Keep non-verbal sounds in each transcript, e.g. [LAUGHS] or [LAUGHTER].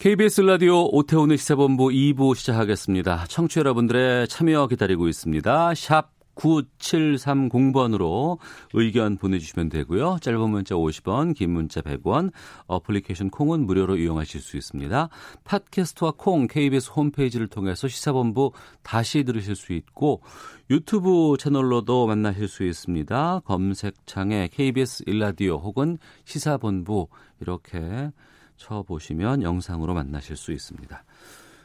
KBS 라디오 오태훈의 시사본부 2부 시작하겠습니다. 청취 여러분들의 참여 기다리고 있습니다. 샵 9730번으로 의견 보내주시면 되고요. 짧은 문자 50원, 긴 문자 100원, 어플리케이션 콩은 무료로 이용하실 수 있습니다. 팟캐스트와 콩, KBS 홈페이지를 통해서 시사본부 다시 들으실 수 있고 유튜브 채널로도 만나실 수 있습니다. 검색창에 KBS 일라디오 혹은 시사본부 이렇게 쳐보시면 영상으로 만나실 수 있습니다.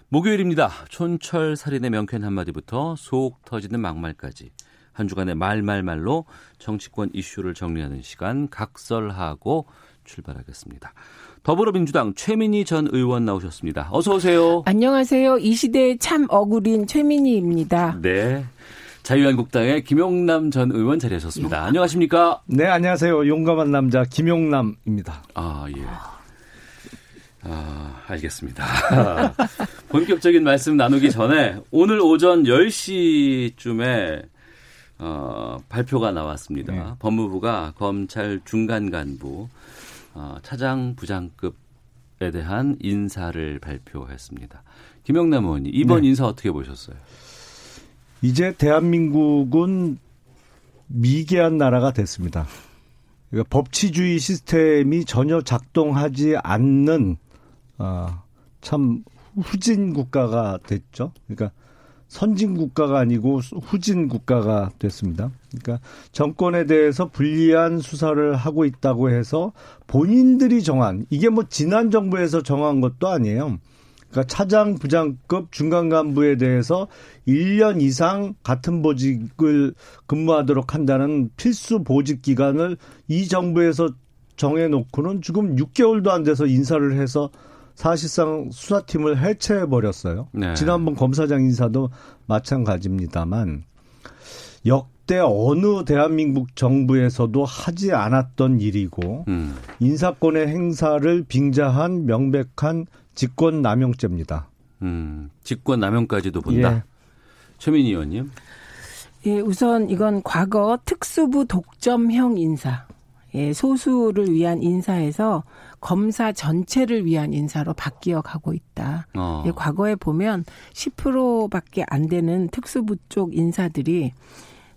목요일입니다. 촌철 살인의 명쾌한 한마디부터 속 터지는 막말까지 한 주간의 말말말로 정치권 이슈를 정리하는 시간 각설하고 출발하겠습니다. 더불어민주당 최민희 전 의원 나오셨습니다. 어서 오세요. 안녕하세요. 이 시대의 참 억울인 최민희입니다. 네. 자유한국당의 김용남 전 의원 자리하셨습니다. 안녕하십니까? 네, 안녕하세요. 용감한 남자 김용남입니다. 아, 예. 아, 알겠습니다. [LAUGHS] 본격적인 말씀 나누기 전에 오늘 오전 10시쯤에 어, 발표가 나왔습니다. 네. 법무부가 검찰 중간 간부 어, 차장 부장급에 대한 인사를 발표했습니다. 김영남 의원님 이번 네. 인사 어떻게 보셨어요? 이제 대한민국은 미개한 나라가 됐습니다. 그러니까 법치주의 시스템이 전혀 작동하지 않는 어, 참 후진 국가가 됐죠. 그러니까 선진 국가가 아니고 후진 국가가 됐습니다. 그러니까 정권에 대해서 불리한 수사를 하고 있다고 해서 본인들이 정한 이게 뭐 지난 정부에서 정한 것도 아니에요. 그러니까 차장 부장급 중간 간부에 대해서 1년 이상 같은 보직을 근무하도록 한다는 필수 보직 기간을 이 정부에서 정해 놓고는 지금 6개월도 안 돼서 인사를 해서 사실상 수사팀을 해체해 버렸어요. 네. 지난번 검사장 인사도 마찬가지입니다만 역대 어느 대한민국 정부에서도 하지 않았던 일이고 음, 인사권의 행사를 빙자한 명백한 직권 남용죄입니다. 음, 직권 남용까지도 본다. 예. 최민희 의원님. 예, 우선 이건 과거 특수부 독점형 인사. 예, 소수를 위한 인사에서 검사 전체를 위한 인사로 바뀌어 가고 있다. 어. 예, 과거에 보면 10%밖에 안 되는 특수부 쪽 인사들이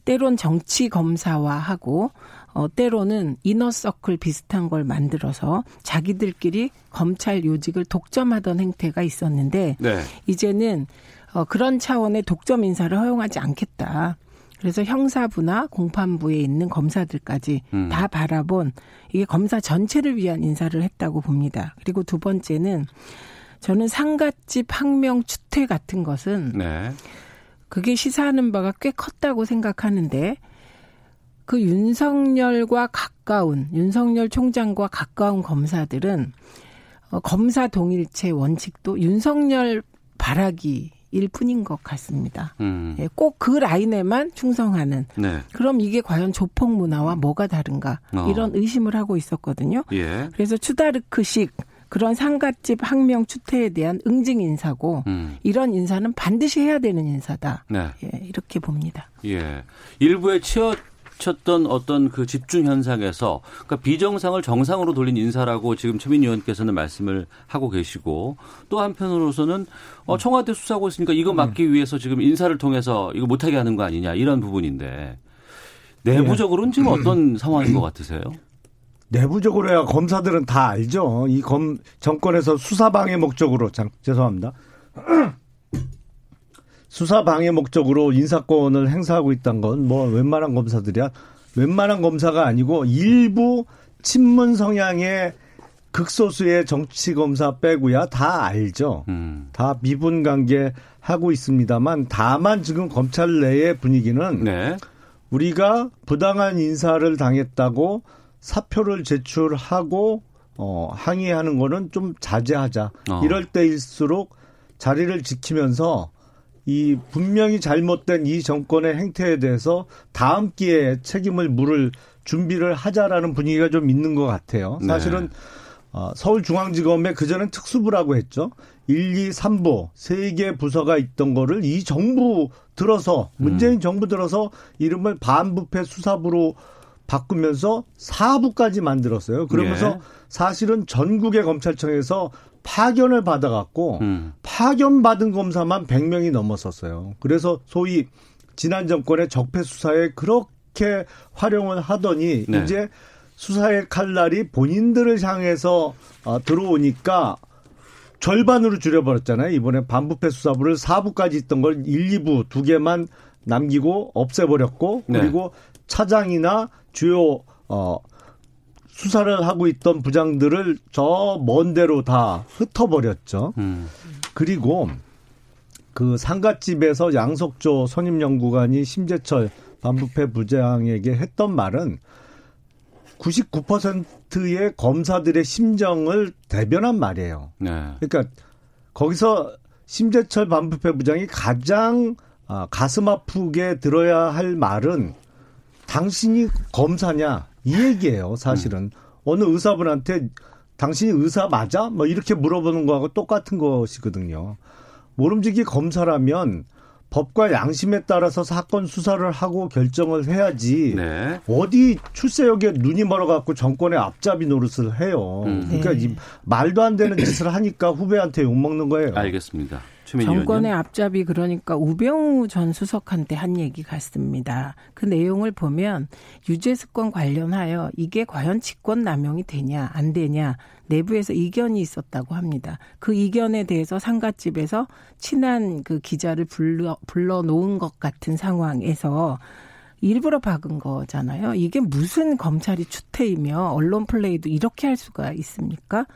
때론 정치 검사화하고 어, 때로는 이너서클 비슷한 걸 만들어서 자기들끼리 검찰 요직을 독점하던 행태가 있었는데 네. 이제는 어, 그런 차원의 독점 인사를 허용하지 않겠다. 그래서 형사부나 공판부에 있는 검사들까지 음. 다 바라본 이게 검사 전체를 위한 인사를 했다고 봅니다. 그리고 두 번째는 저는 상갓집 항명 추퇴 같은 것은 네. 그게 시사하는 바가 꽤 컸다고 생각하는데 그 윤석열과 가까운 윤석열 총장과 가까운 검사들은 어, 검사 동일체 원칙도 윤석열 바라기 일 뿐인 것 같습니다. 음. 예, 꼭그 라인에만 충성하는 네. 그럼 이게 과연 조폭 문화와 뭐가 다른가 어. 이런 의심을 하고 있었거든요. 예. 그래서 추다르크식 그런 상갓집 항명 추태에 대한 응징 인사고 음. 이런 인사는 반드시 해야 되는 인사다. 네. 예, 이렇게 봅니다. 예. 일부에 치 어쳤던 어떤 그 집중 현상에서 그러니까 비정상을 정상으로 돌린 인사라고 지금 최민희 의원께서는 말씀을 하고 계시고 또 한편으로서는 어, 청와대 수사하고 있으니까 이거 막기 위해서 지금 인사를 통해서 이거 못하게 하는 거 아니냐 이런 부분인데 내부적으로는 지금 어떤 상황인 것 같으세요? 내부적으로야 검사들은 다 알죠. 이 검 정권에서 수사 방해 목적으로 장, 죄송합니다. 수사 방해 목적으로 인사권을 행사하고 있다는 건 뭐 웬만한 검사들이야 웬만한 검사가 아니고 일부 친문 성향의 극소수의 정치 검사 빼고야 다 알죠. 음. 다 미분 관계 하고 있습니다만 다만 지금 검찰 내의 분위기는 네. 우리가 부당한 인사를 당했다고 사표를 제출하고 어, 항의하는 거는 좀 자제하자. 어. 이럴 때일수록 자리를 지키면서 이 분명히 잘못된 이 정권의 행태에 대해서 다음 기회에 책임을 물을 준비를 하자라는 분위기가 좀 있는 것 같아요. 네. 사실은 어, 서울중앙지검에 그전엔 특수부라고 했죠. 1, 2, 3부 세 개 부서가 있던 거를 이 정부 들어서 문재인 음. 정부 들어서 이름을 반부패 수사부로 바꾸면서 4부까지 만들었어요. 그러면서 예. 사실은 전국의 검찰청에서 파견을 받아갖고 음. 파견 받은 검사만 100명이 넘었었어요. 그래서 소위 지난 정권의 적폐 수사에 그렇게 활용을 하더니 네. 이제 수사의 칼날이 본인들을 향해서 어, 들어오니까 절반으로 줄여버렸잖아요. 이번에 반부패 수사부를 4부까지 있던 걸 1, 2부 두 개만 남기고 없애버렸고 네. 그리고 차장이나 주요 어 수사를 하고 있던 부장들을 저 먼 데로 다 흩어버렸죠. 음. 그리고 그 상갓집에서 양석조 선임연구관이 심재철 반부패 부장에게 했던 말은 99%의 검사들의 심정을 대변한 말이에요. 네. 그러니까 거기서 심재철 반부패 부장이 가장 아, 가슴 아프게 들어야 할 말은 당신이 검사냐 이 얘기예요. 사실은 어느 의사분한테 당신이 의사 맞아? 뭐 이렇게 물어보는 거하고 똑같은 것이거든요. 모름지기 검사라면 법과 양심에 따라서 사건 수사를 하고 결정을 해야지. 네. 어디 출세역에 눈이 멀어갖고 정권의 앞잡이 노릇을 해요. 음. 그러니까 네. 이 말도 안 되는 [CLEARS THROAT] 짓을 하니까 후배한테 욕먹는 거예요. 알겠습니다. 정권의. 앞잡이 그러니까 우병우 전 수석한테 한 얘기 같습니다. 그 내용을 보면 유죄습권 관련하여 이게 과연 직권 남용이 되냐 안 되냐 내부에서 이견이 있었다고 합니다. 그 이견에 대해서 상가집에서 친한 그 기자를 불러 불러 놓은 것 같은 상황에서 일부러 박은 거잖아요. 이게 무슨 검찰이 추태이며 언론 플레이도 이렇게 할 수가 있습니까?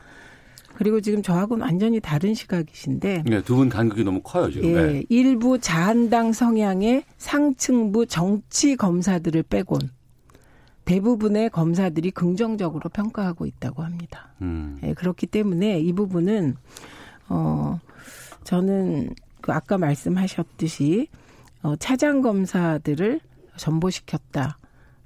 그리고 지금 저하고는 완전히 다른 시각이신데 네, 두 분 간극이 너무 커요, 지금. 예, 네. 일부 자한당 성향의 상층부 정치 검사들을 빼곤 대부분의 검사들이 긍정적으로 평가하고 있다고 합니다. 음. 예, 그렇기 때문에 이 부분은 어 저는 그 아까 말씀하셨듯이 어 차장 검사들을 전보시켰다.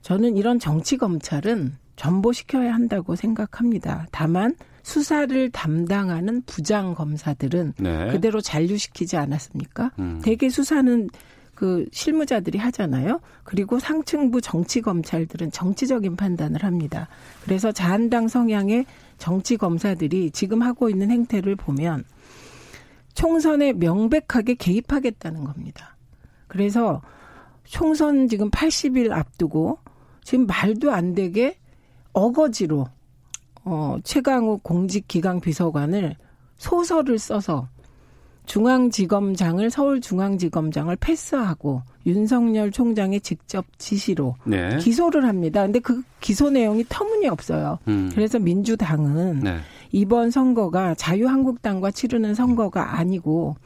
저는 이런 정치 검찰은 전보시켜야 한다고 생각합니다. 다만 수사를 담당하는 부장 검사들은 네. 그대로 잔류시키지 않았습니까? 음. 대개 수사는 그 실무자들이 하잖아요. 그리고 상층부 정치 검찰들은 정치적인 판단을 합니다. 그래서 자한당 성향의 정치 검사들이 지금 하고 있는 행태를 보면 총선에 명백하게 개입하겠다는 겁니다. 그래서 총선 지금 80일 앞두고 지금 말도 안 되게 어거지로 어 최강욱 공직기강 비서관을 소설을 써서 중앙지검장을 서울중앙지검장을 패스하고 윤석열 총장의 직접 지시로 네. 기소를 합니다. 근데 그 기소 내용이 터무니없어요. 음. 그래서 민주당은 네. 이번 선거가 자유한국당과 치르는 선거가 아니고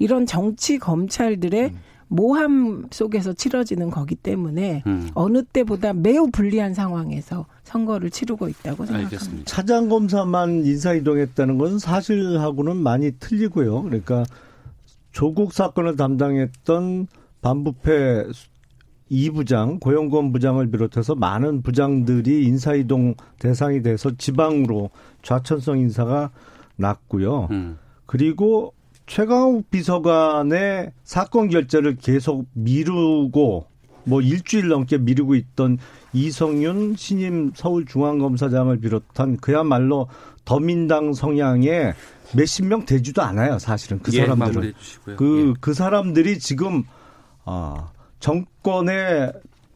이런 정치 검찰들의 모함 속에서 치러지는 거기 때문에 음. 어느 때보다 매우 불리한 상황에서 선거를 치르고 있다고 생각합니다. 알겠습니다. 차장 검사만 인사 이동했다는 것은 사실하고는 많이 틀리고요. 그러니까 조국 사건을 담당했던 반부패 이 부장, 고영권 부장을 비롯해서 많은 부장들이 인사 이동 대상이 돼서 지방으로 좌천성 인사가 났고요. 음. 그리고 최강욱 비서관의 사건 결재를 계속 미루고 뭐 일주일 넘게 미루고 있던 이성윤 신임 서울중앙검사장을 비롯한 그야말로 더민당 성향의 몇십 명 되지도 않아요, 사실은 그 예, 사람들은. 마무리해 주시고요. 그, 예. 그 사람들이 지금, 아, 정권의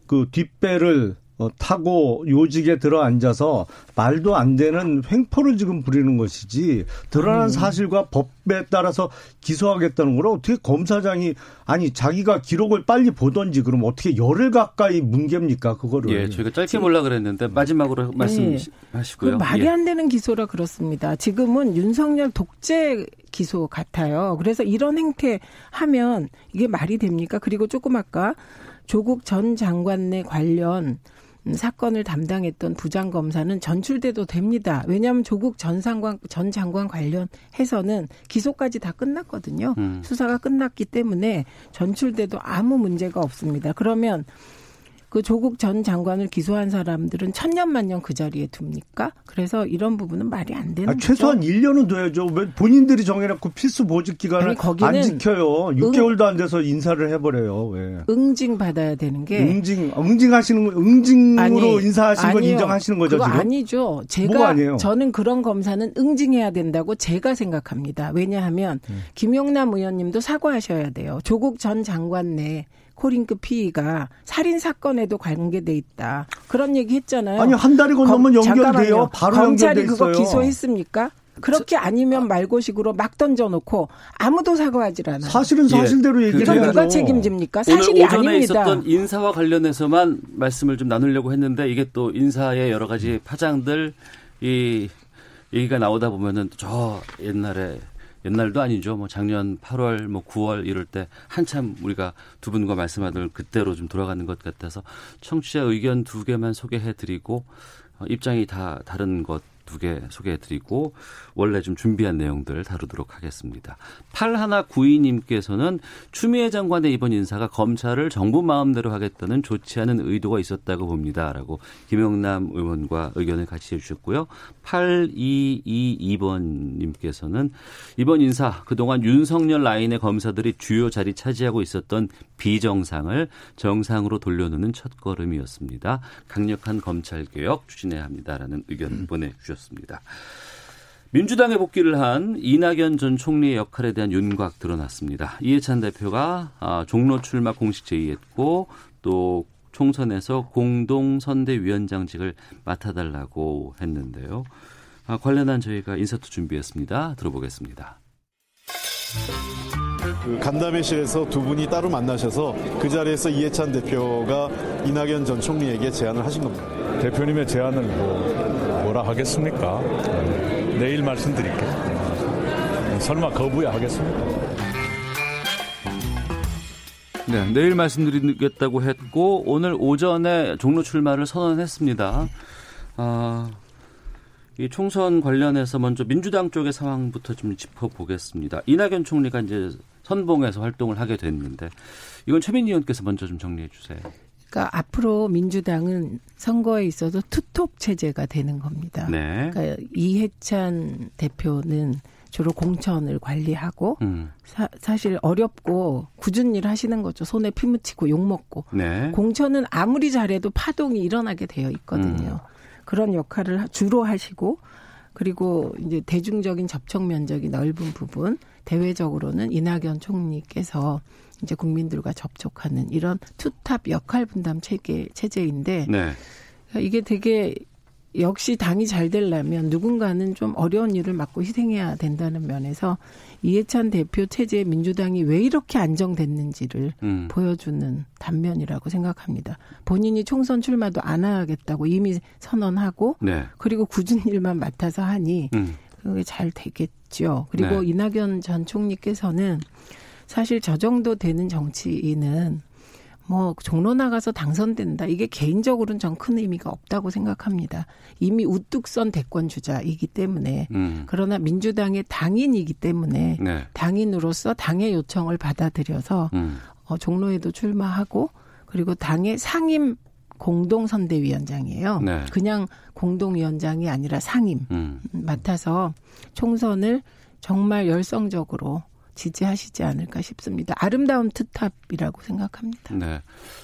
그 뒷배를 어, 타고 요직에 들어 앉아서 말도 안 되는 횡포를 지금 부리는 것이지 드러난 사실과 법에 따라서 기소하겠다는 걸 어떻게 검사장이 아니 자기가 기록을 빨리 보던지 그럼 어떻게 열흘 가까이 뭉갭니까 그거를 예, 저희가 짧게 몰라 그랬는데 마지막으로 말씀하시고요. 그 말이 예. 안 되는 기소라 그렇습니다. 지금은 윤석열 독재 기소 같아요. 그래서 이런 행태 하면 이게 말이 됩니까? 그리고 조금 아까 조국 전 장관 내 관련 음, 사건을 담당했던 부장 검사는 전출돼도 됩니다. 왜냐하면 조국 전 장관 전 장관 관련해서는 기소까지 다 끝났거든요. 음. 수사가 끝났기 때문에 전출돼도 아무 문제가 없습니다. 그러면 그 조국 전 장관을 기소한 사람들은 천년만년 그 자리에 둡니까? 그래서 이런 부분은 말이 안 되는 아, 거죠. 최소한 1년은 둬야죠. 왜 본인들이 정해놓고 필수 보직 기간을 안 지켜요. 6개월도 안 돼서 인사를 해버려요. 왜? 응징 받아야 되는 게 응징 응징하시는 응징으로 아니, 인사하신 건 인정하시는 거죠 그거 지금? 아니죠. 제가 저는 그런 검사는 응징해야 된다고 제가 생각합니다. 왜냐하면 음. 김용남 의원님도 사과하셔야 돼요. 조국 전 장관 내 코링크 피의가 살인 사건에도 관계돼 있다. 그런 얘기 했잖아요. 아니 한 달이 건너면 연결돼요. 바로 검찰이 그거 기소했습니까? 그렇게 아니면 말고식으로 막 던져놓고 아무도 사과하질 않아요. 사실은 예. 사실대로 예. 얘기를 해야죠. 누가 책임집니까? 사실이 오늘 오전에 아닙니다. 있었던 인사와 관련해서만 말씀을 좀 나누려고 했는데 이게 또 인사의 여러 가지 파장들 이 얘기가 나오다 보면은 저 옛날에 옛날도 아니죠. 뭐 작년 8월, 뭐 9월 이럴 때 한참 우리가 두 분과 말씀하던 그때로 좀 돌아가는 것 같아서 청취자 의견 두 개만 소개해 드리고 어, 입장이 다 다른 것 두 개 소개해드리고 원래 좀 준비한 내용들 다루도록 하겠습니다. 8192님께서는 추미애 장관의 이번 인사가 검찰을 정부 마음대로 하겠다는 좋지 않은 의도가 있었다고 봅니다 라고 김영남 의원과 의견을 같이 해주셨고요. 8222번님께서는 이번 인사 그동안 윤석열 라인의 검사들이 주요 자리 차지하고 있었던 비정상을 정상으로 돌려놓는 첫걸음이었습니다. 강력한 검찰 개혁 추진해야 합니다라는 의견 음. 보내주셨습니다. 민주당에 복귀를 한 이낙연 전 총리의 역할에 대한 윤곽 드러났습니다. 이해찬 대표가 아, 종로 출마 공식 제의했고 또 총선에서 공동선대위원장직을 맡아달라고 했는데요. 아, 관련한 저희가 인사도 준비했습니다. 들어보겠습니다. 그 간담회실에서 두 분이 따로 만나셔서 그 자리에서 이해찬 대표가 이낙연 전 총리에게 제안을 하신 겁니다. 대표님의 제안을 뭐, 뭐라 하겠습니까? 네, 내일 말씀드릴게요. 네, 설마 거부야 하겠습니까? 네, 내일 말씀드리겠다고 했고 오늘 오전에 종로 출마를 선언했습니다. 아, 이 총선 관련해서 먼저 민주당 쪽의 상황부터 좀 짚어보겠습니다. 이낙연 총리가 이제 선봉에서 활동을 하게 됐는데 이건 최민희 의원께서 먼저 좀 정리해 주세요. 그러니까 앞으로 민주당은 선거에 있어서 투톱 체제가 되는 겁니다. 네. 그러니까 이해찬 대표는 주로 공천을 관리하고 음. 사, 실 어렵고 굳은 일 하시는 거죠. 손에 피 묻히고 욕 먹고. 네. 공천은 아무리 잘해도 파동이 일어나게 되어 있거든요. 음. 그런 역할을 주로 하시고 그리고 이제 대중적인 접촉 면적이 넓은 부분 대외적으로는 이낙연 총리께서 이제 국민들과 접촉하는 이런 투탑 역할 분담 체계 체제인데 네. 이게 되게 역시 당이 잘 되려면 누군가는 좀 어려운 일을 맡고 희생해야 된다는 면에서 이해찬 대표 체제에 민주당이 왜 이렇게 안정됐는지를 음. 보여주는 단면이라고 생각합니다. 본인이 총선 출마도 안 하겠다고 이미 선언하고 네. 그리고 굳은 일만 맡아서 하니 음. 그게 잘 되겠죠. 그리고 네. 이낙연 전 총리께서는 사실 저 정도 되는 정치인은 뭐 종로 나가서 당선된다. 이게 개인적으로는 전 큰 의미가 없다고 생각합니다. 이미 우뚝 선 대권 주자이기 때문에 음. 그러나 민주당의 당인이기 때문에 네. 당인으로서 당의 요청을 받아들여서 음. 어, 종로에도 출마하고 그리고 당의 상임 공동선대위원장이에요. 네. 그냥 공동위원장이 아니라 상임 음. 맡아서 총선을 정말 열성적으로 지지하시지 않을까 싶습니다. 아름다운 투탑이라고 생각합니다. 네.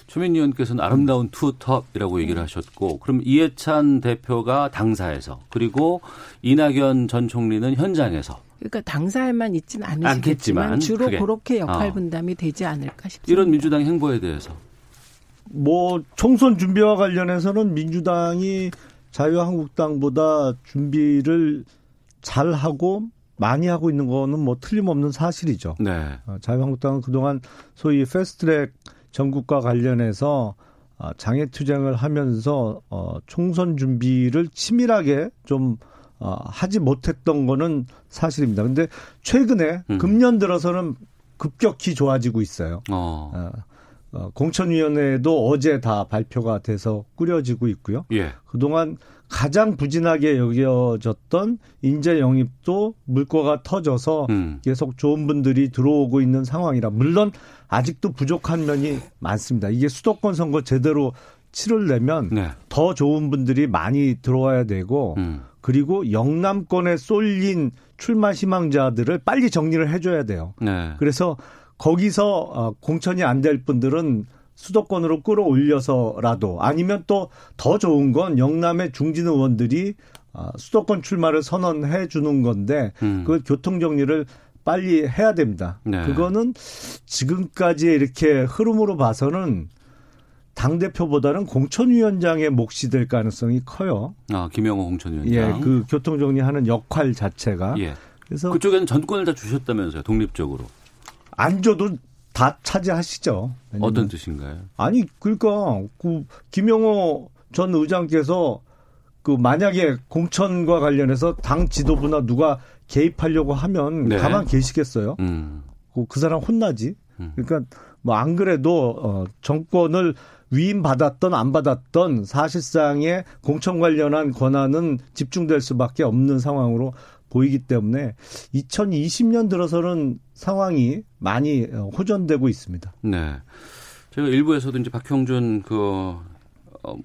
최민 의원께서는 아름다운 투탑이라고 얘기를 하셨고, 그럼 이해찬 대표가 당사에서, 그리고 이낙연 전 총리는 현장에서. 그러니까 당사에만 있지는 않으시겠지만 주로 그게. 그렇게 역할 어. 분담이 되지 않을까 싶습니다. 이런 민주당 행보에 대해서. 뭐 총선 준비와 관련해서는 민주당이 자유한국당보다 준비를 잘 하고 많이 하고 있는 거는 뭐 틀림없는 사실이죠. 네. 어, 자유한국당은 그동안 소위 패스트트랙 전국과 관련해서 어, 장애 투쟁을 하면서 어, 총선 준비를 치밀하게 좀 어, 하지 못했던 거는 사실입니다. 근데 최근에 음. 금년 들어서는 급격히 좋아지고 있어요. 어. 어 어, 공천위원회도 어제 다 발표가 돼서 꾸려지고 있고요. 예. 그동안 가장 부진하게 여겨졌던 인재 영입도 물꼬가 터져서 음. 계속 좋은 분들이 들어오고 있는 상황이라 물론 아직도 부족한 면이 많습니다. 이게 수도권 선거 제대로 치르려면 네. 더 좋은 분들이 많이 들어와야 되고 음. 그리고 영남권에 쏠린 출마 희망자들을 빨리 정리를 해줘야 돼요. 네. 그래서 거기서 어, 공천이 안 될 분들은 수도권으로 끌어올려서라도 아니면 또 더 좋은 건 영남의 중진 의원들이 어, 수도권 출마를 선언해 주는 건데 음. 그 교통 정리를 빨리 해야 됩니다. 네. 그거는 지금까지의 이렇게 흐름으로 봐서는 당 대표보다는 공천위원장의 몫이 될 가능성이 커요. 아, 김영호 공천위원장. 예, 그 교통 정리하는 역할 자체가 예. 그래서 그쪽에는 전권을 다 주셨다면서요, 독립적으로. 안 줘도 다 차지하시죠. 왜냐면 어떤 뜻인가요? 아니 그러니까 그 김영호 전 의장께서 그 만약에 공천과 관련해서 당 지도부나 누가 개입하려고 하면 네. 가만 계시겠어요? 음. 그, 그 사람 혼나지. 음. 그러니까 뭐 안 그래도 어 정권을 위임 받았던 안 받았던 사실상의 공천 관련한 권한은 집중될 수밖에 없는 상황으로 보이기 때문에 2020년 들어서는 상황이 많이 어, 호전되고 있습니다. 네. 제가 일부에서도 이제 박형준 그, 어,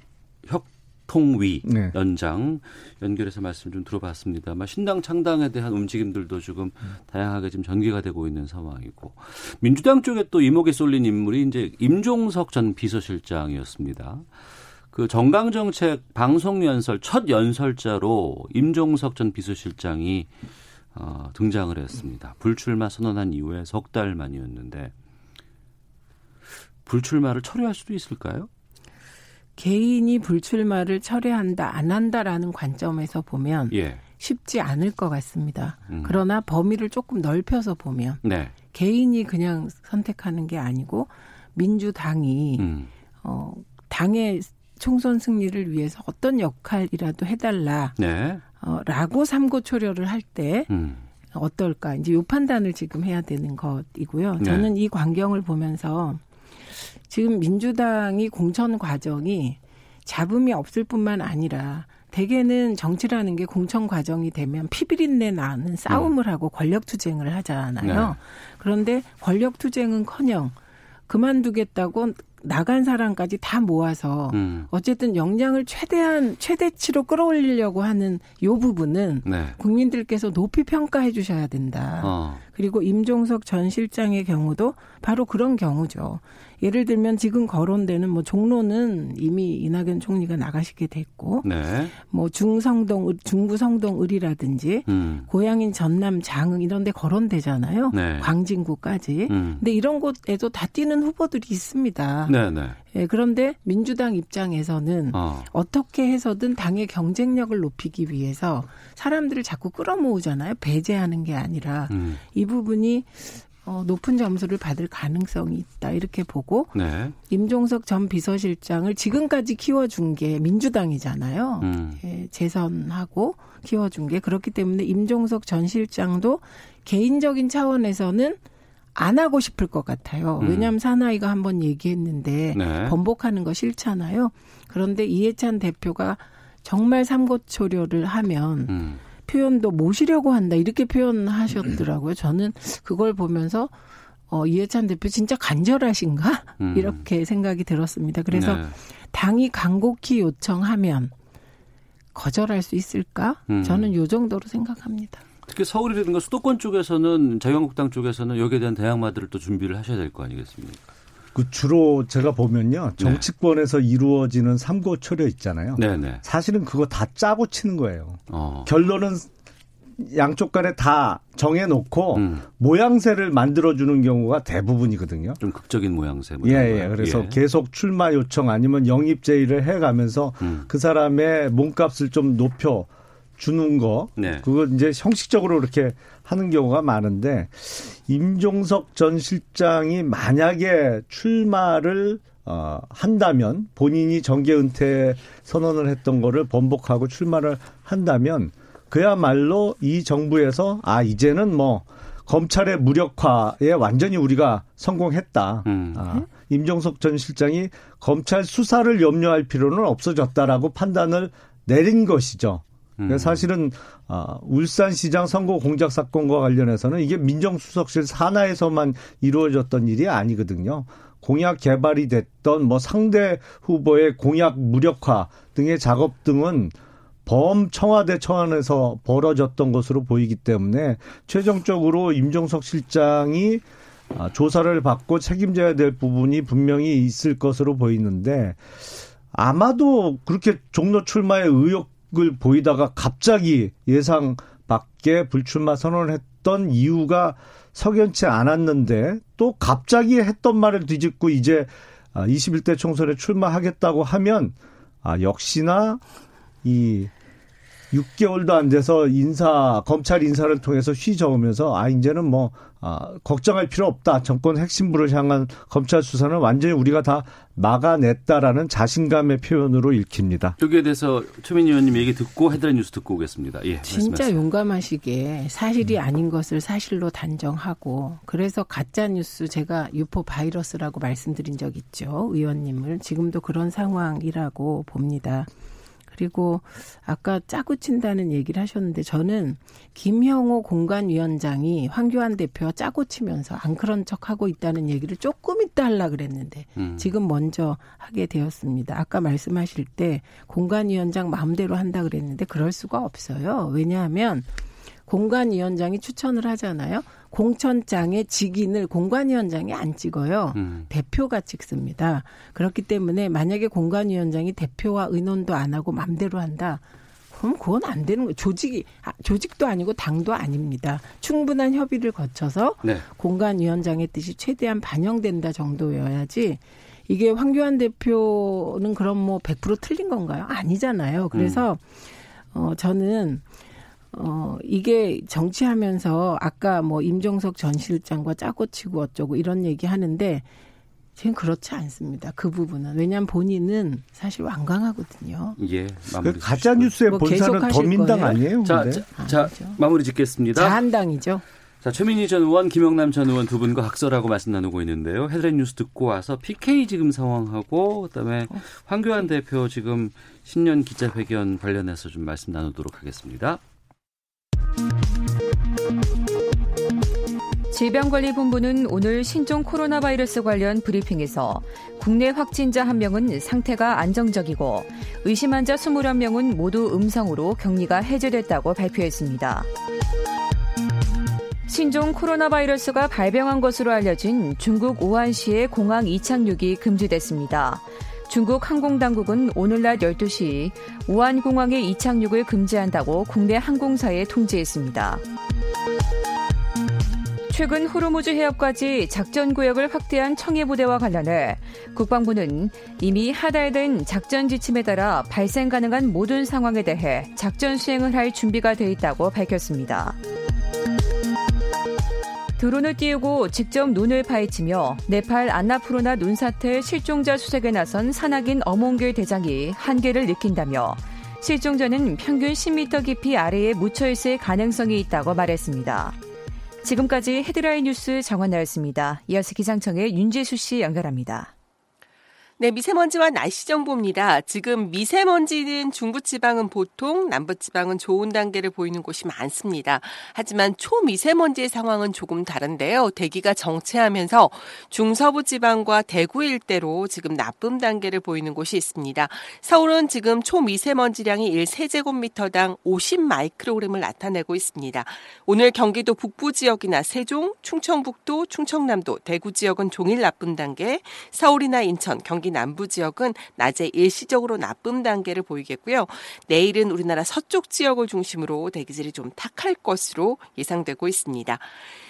혁통위 네. 연장 연결해서 말씀 좀 들어봤습니다만 신당 창당에 대한 움직임들도 지금 다양하게 지금 전개가 되고 있는 상황이고 민주당 쪽에 또 이목에 쏠린 인물이 이제 임종석 전 비서실장이었습니다. 그 정강정책 방송 연설 첫 연설자로 임종석 전 비서실장이 어, 등장을 했습니다. 불출마 선언한 이후에 석 달 만이었는데 불출마를 철회할 수도 있을까요? 개인이 불출마를 철회한다, 안 한다라는 관점에서 보면 예. 쉽지 않을 것 같습니다. 음. 그러나 범위를 조금 넓혀서 보면 네. 개인이 그냥 선택하는 게 아니고 민주당이 음. 어, 당의 총선 승리를 위해서 어떤 역할이라도 해달라. 네. 어, 라고 삼고 초려를 할때 음. 어떨까 이제 요 판단을 지금 해야 되는 것이고요. 네. 저는 이 광경을 보면서 지금 민주당이 공천 과정이 잡음이 없을 뿐만 아니라 대개는 정치라는 게 공천 과정이 되면 피비린내 나는 싸움을 하고 권력 투쟁을 하잖아요. 네. 그런데 권력 투쟁은커녕 그만두겠다고 나간 사람까지 다 모아서 음. 어쨌든 역량을 최대한 최대치로 끌어올리려고 하는 요 부분은 네. 국민들께서 높이 평가해 주셔야 된다. 어. 그리고 임종석 전 실장의 경우도 바로 그런 경우죠. 예를 들면 지금 거론되는 뭐 종로는 이미 이낙연 총리가 나가시게 됐고 네. 뭐 중성동 중구 성동 을이라든지 음. 고향인 전남 장흥 이런 데 거론되잖아요. 네. 광진구까지. 음. 근데 이런 곳에도 다 뛰는 후보들이 있습니다. 네, 네. 예, 그런데 민주당 입장에서는 어. 어떻게 해서든 당의 경쟁력을 높이기 위해서 사람들을 자꾸 끌어모으잖아요. 배제하는 게 아니라 음. 이 부분이 어, 높은 점수를 받을 가능성이 있다 이렇게 보고 네. 임종석 전 비서실장을 지금까지 키워준 게 민주당이잖아요. 음. 예, 재선하고 키워준 게 그렇기 때문에 임종석 전 실장도 개인적인 차원에서는 안 하고 싶을 것 같아요. 음. 왜냐하면 사나이가 한번 얘기했는데 네. 번복하는 거 싫잖아요. 그런데 이해찬 대표가 정말 삼고초려를 하면 음. 표현도 모시려고 한다 이렇게 표현하셨더라고요. 저는 그걸 보면서 어, 이해찬 대표 진짜 간절하신가 음. 이렇게 생각이 들었습니다. 그래서 네. 당이 간곡히 요청하면 거절할 수 있을까? 음. 저는 요 정도로 생각합니다. 특히 서울이라든가 수도권 쪽에서는 자유한국당 쪽에서는 여기에 대한 대항마들을 또 준비를 하셔야 될 거 아니겠습니까? 그 주로 제가 보면요 네. 정치권에서 이루어지는 삼고 초려 있잖아요. 네, 네. 사실은 그거 다 짜고 치는 거예요. 어. 결론은 양쪽 간에 다 정해놓고 음. 모양새를 만들어주는 경우가 대부분이거든요. 좀 극적인 모양새. 뭐 예, 예. 그래서 예. 계속 출마 요청 아니면 영입 제의를 해가면서 음. 그 사람의 몸값을 좀 높여 주는 거. 네. 그거 이제 형식적으로 이렇게 하는 경우가 많은데 임종석 전 실장이 만약에 출마를 어, 한다면 본인이 정계 은퇴 선언을 했던 거를 번복하고 출마를 한다면 그야말로 이 정부에서 아 이제는 뭐 검찰의 무력화에 완전히 우리가 성공했다. 음. 아, 임종석 전 실장이 검찰 수사를 염려할 필요는 없어졌다라고 판단을 내린 것이죠. 음. 사실은 아, 울산시장 선거 공작 사건과 관련해서는 이게 민정수석실 산하에서만 이루어졌던 일이 아니거든요. 공약 개발이 됐던 뭐 상대 후보의 공약 무력화 등의 작업 등은 범 청와대 청안에서 벌어졌던 것으로 보이기 때문에 최종적으로 임종석 실장이 아, 조사를 받고 책임져야 될 부분이 분명히 있을 것으로 보이는데 아마도 그렇게 종로 출마의 의 욕을 보이다가 갑자기 예상 밖에 불출마 선언을 했던 이유가 석연치 않았는데 또 갑자기 했던 말을 뒤집고 이제 21대 아, 총선에 출마하겠다고 하면 아 역시나 이 6개월도 안 돼서 인사 검찰 인사를 통해서 휘저으면서 아 이제는 뭐 아, 걱정할 필요 없다. 정권 핵심부를 향한 검찰 수사는 완전히 우리가 다 막아냈다라는 자신감의 표현으로 읽힙니다. 여기에 대해서 최민희 의원님 얘기 듣고 헤드라인 뉴스 듣고 오겠습니다. 예, 진짜 말씀하세요. 용감하시게 사실이 음. 아닌 것을 사실로 단정하고 그래서 가짜 뉴스 제가 유포 바이러스라고 말씀드린 적 있죠. 의원님을 지금도 그런 상황이라고 봅니다. 그리고 아까 짜고 친다는 얘기를 하셨는데 저는 김형호 공관위원장이 황교안 대표와 짜고 치면서 안 그런 척 하고 있다는 얘기를 조금 이따 하려 그랬는데 음. 지금 먼저 하게 되었습니다. 아까 말씀하실 때 공관위원장 마음대로 한다 그랬는데 그럴 수가 없어요. 왜냐하면 공관위원장이 추천을 하잖아요. 공천장의 직인을 공관위원장이 안 찍어요. 음. 대표가 찍습니다. 그렇기 때문에 만약에 공관위원장이 대표와 의논도 안 하고 맘대로 한다. 그럼 그건 안 되는 거예요. 조직이 아, 조직도 아니고 당도 아닙니다. 충분한 협의를 거쳐서 네. 공관위원장의 뜻이 최대한 반영된다 정도여야지 이게 황교안 대표는 그럼 뭐 100% 틀린 건가요? 아니잖아요. 그래서 음. 어 저는 어, 이게 정치하면서 아까 뭐 임종석 전 실장과 짜고 치고 어쩌고 이런 얘기 하는데 저는 그렇지 않습니다. 그 부분은. 왜냐하면 본인은 사실 완강하거든요. 예. 그 가짜 뉴스의 뭐 본사는 더민당 아니에요? 자, 자, 자 마무리 짓겠습니다. 자한당이죠. 자, 최민희 전 의원, 김영남 전 의원 두 분과 각설하고 말씀 나누고 있는데요. 헤드라인 뉴스 듣고 와서 PK 지금 상황하고 그다음에 어, 황교안 대표 지금 신년 기자회견 관련해서 좀 말씀 나누도록 하겠습니다. 질병관리본부는 오늘 신종 코로나 바이러스 관련 브리핑에서 국내 확진자 한명은 상태가 안정적이고 의심 환자 21명은 모두 음성으로 격리가 해제됐다고 발표했습니다. 신종 코로나 바이러스가 발병한 것으로 알려진 중국 우한시의 공항 이착륙이 금지됐습니다. 중국 항공당국은 오늘 낮 12시 우한공항의 이착륙을 금지한다고 국내 항공사에 통지했습니다. 최근 호르무즈 해협까지 작전 구역을 확대한 청해 부대와 관련해 국방부는 이미 하달된 작전 지침에 따라 발생 가능한 모든 상황에 대해 작전 수행을 할 준비가 돼 있다고 밝혔습니다. 드론을 띄우고 직접 눈을 파헤치며 네팔 안나푸르나 눈사태 실종자 수색에 나선 산악인 어몽길 대장이 한계를 느낀다며 실종자는 평균 10m 깊이 아래에 묻혀 있을 가능성이 있다고 말했습니다. 지금까지 헤드라인 뉴스 정원 나였습니다. 이어서 기상청의 윤재수 씨 연결합니다. 네, 미세먼지와 날씨 정보입니다. 지금 미세먼지는 중부지방은 보통, 남부지방은 좋은 단계를 보이는 곳이 많습니다. 하지만 초미세먼지의 상황은 조금 다른데요. 대기가 정체하면서 중서부 지방과 대구 일대로 지금 나쁨 단계를 보이는 곳이 있습니다. 서울은 지금 초미세먼지량이 1세제곱미터당 50 마이크로그램을 나타내고 있습니다. 오늘 경기도 북부 지역이나 세종, 충청북도, 충청남도, 대구 지역은 종일 나쁨 단계, 서울이나 인천, 경기 여기 남부 지역은 낮에 일시적으로 나쁨 단계를 보이겠고요. 내일은 우리나라 서쪽 지역을 중심으로 대기질이 좀 탁할 것으로 예상되고 있습니다.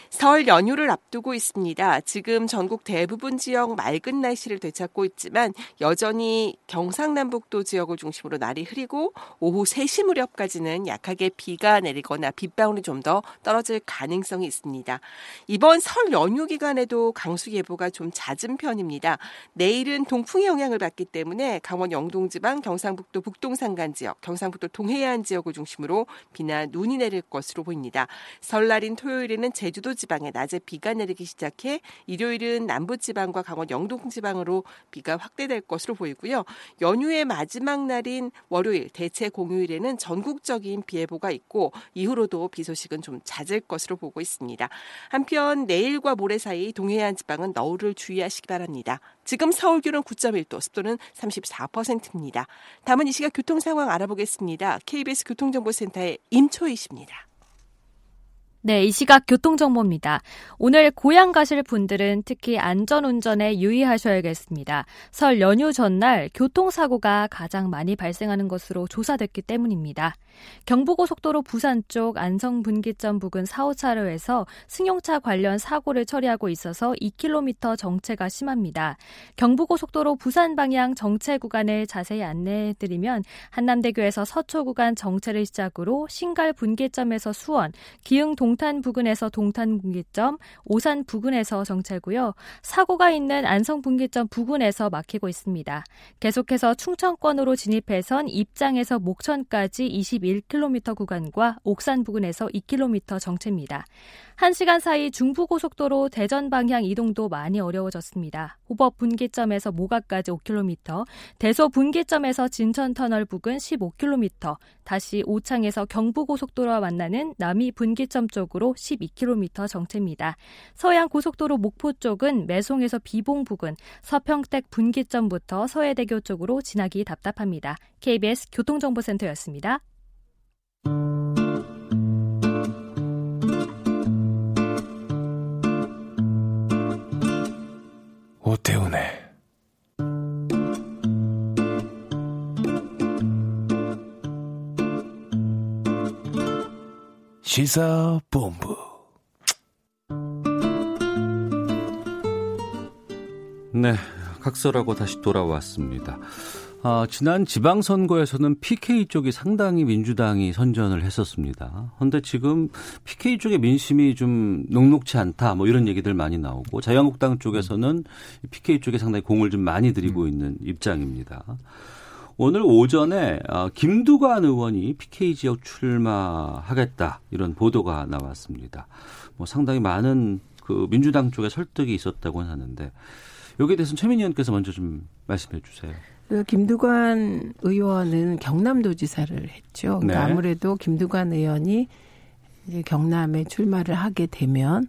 설 연휴를 앞두고 있습니다. 지금 전국 대부분 지역 맑은 날씨를 되찾고 있지만 여전히 경상남북도 지역을 중심으로 날이 흐리고 오후 3시 무렵까지는 약하게 비가 내리거나 빗방울이 좀 더 떨어질 가능성이 있습니다. 이번 설 연휴 기간에도 강수 예보가 좀 잦은 편입니다. 내일은 동풍 강풍의 영향을 받기 때문에 강원 영동지방, 경상북도 북동산간 지역, 경상북도 동해안 지역을 중심으로 비나 눈이 내릴 것으로 보입니다. 설날인 토요일에는 제주도 지방에 낮에 비가 내리기 시작해 일요일은 남부 지방과 강원 영동 지방으로 비가 확대될 것으로 보이고요. 연휴의 마지막 날인 월요일 대체 공휴일에는 전국적인 비 예보가 있고 이후로도 비 소식은 좀 잦을 것으로 보고 있습니다. 한편 내일과 모레 사이 동해안 지방은 너울을 주의하시기 바랍니다. 지금 서울 기온 9.1도, 습도는 34%입니다. 다음은 이 시각 교통 상황 알아보겠습니다. KBS 교통정보센터의 임초희 씨입니다. 네, 이 시각 교통정보입니다. 오늘 고향 가실 분들은 특히 안전운전에 유의하셔야겠습니다. 설 연휴 전날 교통사고가 가장 많이 발생하는 것으로 조사됐기 때문입니다. 경부고속도로 부산 쪽 안성분기점 부근 4, 5차로에서 승용차 관련 사고를 처리하고 있어서 2km 정체가 심합니다. 경부고속도로 부산 방향 정체 구간을 자세히 안내해드리면 한남대교에서 서초 구간 정체를 시작으로 신갈 분기점에서 수원, 기흥 동 동탄 부근에서 동탄 분기점, 오산 부근에서 정체고요. 사고가 있는 안성 분기점 부근에서 막히고 있습니다. 계속해서 충청권으로 진입해선 입장에서 목천까지 21km 구간과 옥산 부근에서 2km 정체입니다. 1시간 사이 중부고속도로 대전 방향 이동도 많이 어려워졌습니다. 호법 분기점에서 모가까지 5km, 대소 분기점에서 진천터널 부근 15km, 다시 오창에서 경부고속도로와 만나는 남이 분기점 쪽 으로 12km 정체입니다. 서양 고속도로 목포 쪽은 매송에서 비봉 부근, 서평택 분기점부터 서해대교 쪽으로 지나기 답답합니다. KBS 교통정보센터였습니다. 오태훈의 시사본부 네, 각설하고 다시 돌아왔습니다. 어, 지난 지방선거에서는 PK 쪽이 상당히 민주당이 선전을 했었습니다. 그런데 지금 PK 쪽의 민심이 좀 녹록치 않다, 뭐 이런 얘기들 많이 나오고 자유한국당 쪽에서는 PK 쪽에 상당히 공을 좀 많이 들이고 있는 입장입니다. 오늘 오전에 어, 김두관 의원이 PK 지역 출마하겠다 이런 보도가 나왔습니다. 뭐 상당히 많은 그 민주당 쪽에 설득이 있었다고 하는데 여기에 대해서는 최민희 의원께서 먼저 좀 말씀해 주세요. 그 김두관 의원은 경남도지사를 했죠. 그러니까 네. 아무래도 김두관 의원이 이제 경남에 출마를 하게 되면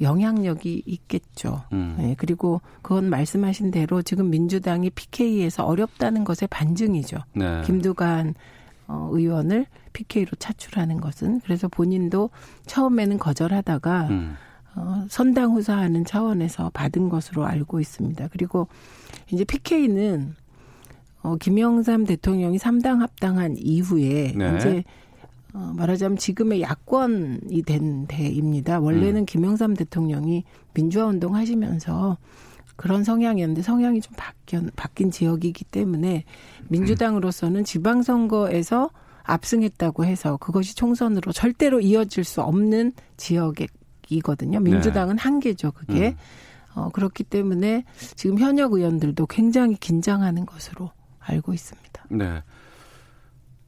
영향력이 있겠죠. 음. 네, 그리고 그건 말씀하신 대로 지금 민주당이 PK에서 어렵다는 것의 반증이죠. 네. 김두관 어, 의원을 PK로 차출하는 것은 그래서 본인도 처음에는 거절하다가 음. 어, 선당 후사하는 차원에서 받은 것으로 알고 있습니다. 그리고 이제 PK는 어, 김영삼 대통령이 3당 합당한 이후에 네. 이제 어, 말하자면 지금의 야권이 된 대입니다. 원래는 음. 김영삼 대통령이 민주화 운동 하시면서 그런 성향이었는데 성향이 좀 바뀐, 바뀐 지역이기 때문에 민주당으로서는 지방선거에서 압승했다고 해서 그것이 총선으로 절대로 이어질 수 없는 지역이거든요. 민주당은 네. 한계죠, 그게. 음. 어, 그렇기 때문에 지금 현역 의원들도 굉장히 긴장하는 것으로 알고 있습니다. 네.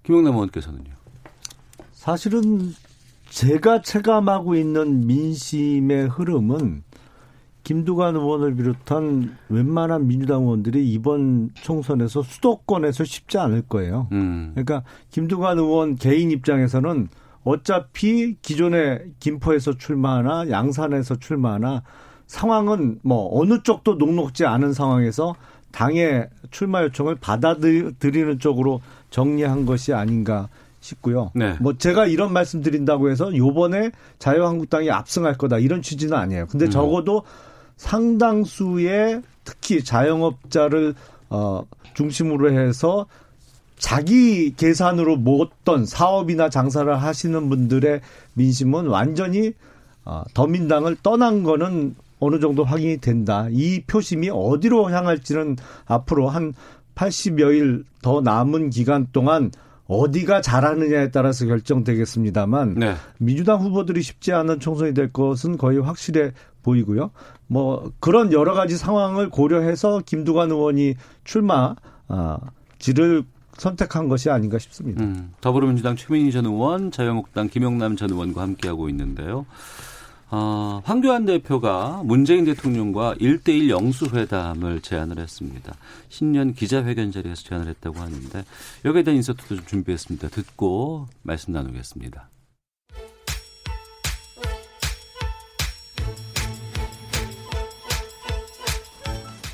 김영남 의원께서는요. 사실은 제가 체감하고 있는 민심의 흐름은 김두관 의원을 비롯한 웬만한 민주당 의원들이 이번 총선에서 수도권에서 쉽지 않을 거예요. 음. 그러니까 김두관 의원 개인 입장에서는 어차피 기존에 김포에서 출마하나 양산에서 출마하나 상황은 뭐 어느 쪽도 녹록지 않은 상황에서 당의 출마 요청을 받아들이는 쪽으로 정리한 것이 아닌가 싶고요. 네. 뭐 제가 이런 말씀 드린다고 해서 요번에 자유한국당이 압승할 거다 이런 취지는 아니에요. 근데 음. 적어도 상당수의 특히 자영업자를 어 중심으로 해서 자기 계산으로 모았던 사업이나 장사를 하시는 분들의 민심은 완전히 어, 더민당을 떠난 거는 어느 정도 확인이 된다. 이 표심이 어디로 향할지는 앞으로 한 80여일 더 남은 기간 동안 어디가 잘하느냐에 따라서 결정되겠습니다만 네. 민주당 후보들이 쉽지 않은 총선이 될 것은 거의 확실해 보이고요. 뭐 그런 여러 가지 상황을 고려해서 김두관 의원이 출마 아, 지를 선택한 것이 아닌가 싶습니다. 음, 더불어민주당 최민희 전 의원, 자유한국당 김영남 전 의원과 함께하고 있는데요. 어, 황교안 대표가 문재인 대통령과 1대1 영수회담을 제안을 했습니다. 신년 기자회견 자리에서 제안을 했다고 하는데 여기에 대한 인서트도 좀 준비했습니다. 듣고 말씀 나누겠습니다.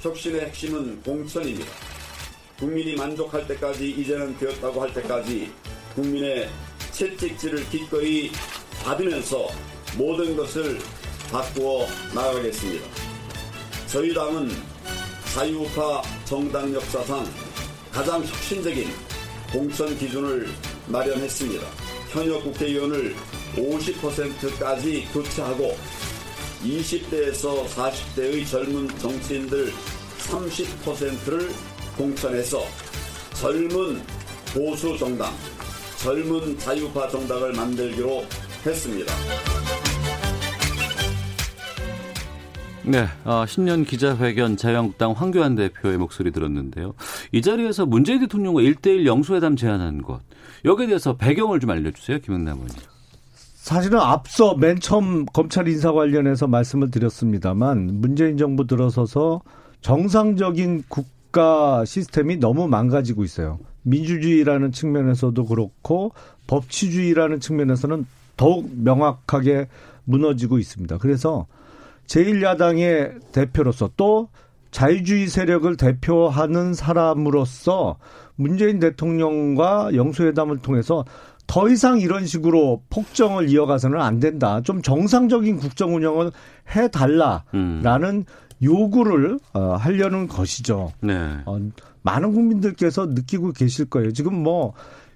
혁신의 핵심은 공천입니다. 국민이 만족할 때까지 이제는 되었다고 할 때까지 국민의 채찍질을 기꺼이 받으면서 모든 것을 바꾸어 나가겠습니다. 저희 당은 자유파 정당 역사상 가장 혁신적인 공천 기준을 마련했습니다. 현역 국회의원을 50%까지 교체하고 20대에서 40대의 젊은 정치인들 30%를 공천해서 젊은 보수 정당, 젊은 자유파 정당을 만들기로 했습니다. 네, 어, 신년 기자회견 자유한국당 황교안 대표의 목소리 들었는데요. 이 자리에서 문재인 대통령과 1대1 영수회담 제안한 것 여기에 대해서 배경을 좀 알려주세요, 김영남 의원님. 사실은 앞서 맨 처음 검찰 인사 관련해서 말씀을 드렸습니다만 문재인 정부 들어서서 정상적인 국가 시스템이 너무 망가지고 있어요. 민주주의라는 측면에서도 그렇고 법치주의라는 측면에서는 더욱 명확하게 무너지고 있습니다. 그래서 제1야당의 대표로서 또 자유주의 세력을 대표하는 사람으로서 문재인 대통령과 영수회담을 통해서 더 이상 이런 식으로 폭정을 이어가서는 안 된다. 좀 정상적인 국정 운영을 해달라라는 음. 요구를 어, 하려는 것이죠. 네. 어, 많은 국민들께서 느끼고 계실 거예요. 지금 뭐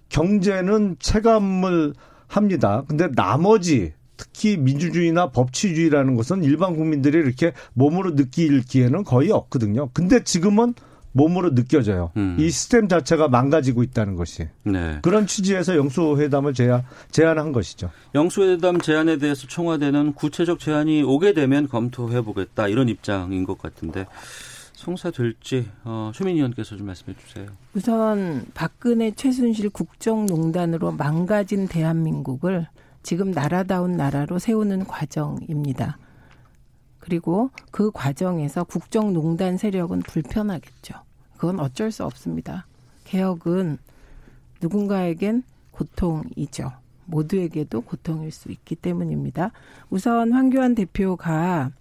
경제는 체감을 합니다. 근데 나머지 특히 민주주의나 법치주의라는 것은 일반 국민들이 이렇게 몸으로 느낄 기회는 거의 없거든요. 근데 지금은 몸으로 느껴져요. 음. 이 시스템 자체가 망가지고 있다는 것이. 네. 그런 취지에서 영수회담을 제안, 제안한 것이죠. 영수회담 제안에 대해서 청와대는 구체적 제안이 오게 되면 검토해 보겠다 이런 입장인 것 같은데 성사될지 어, 최민 의원께서 좀 말씀해 주세요. 우선 박근혜 최순실 국정농단으로 망가진 대한민국을 지금 나라다운 나라로 세우는 과정입니다. 그리고 그 과정에서 국정농단 세력은 불편하겠죠. 그건 어쩔 수 없습니다. 개혁은 누군가에겐 고통이죠. 모두에게도 고통일 수 있기 때문입니다. 우선 황교안 대표가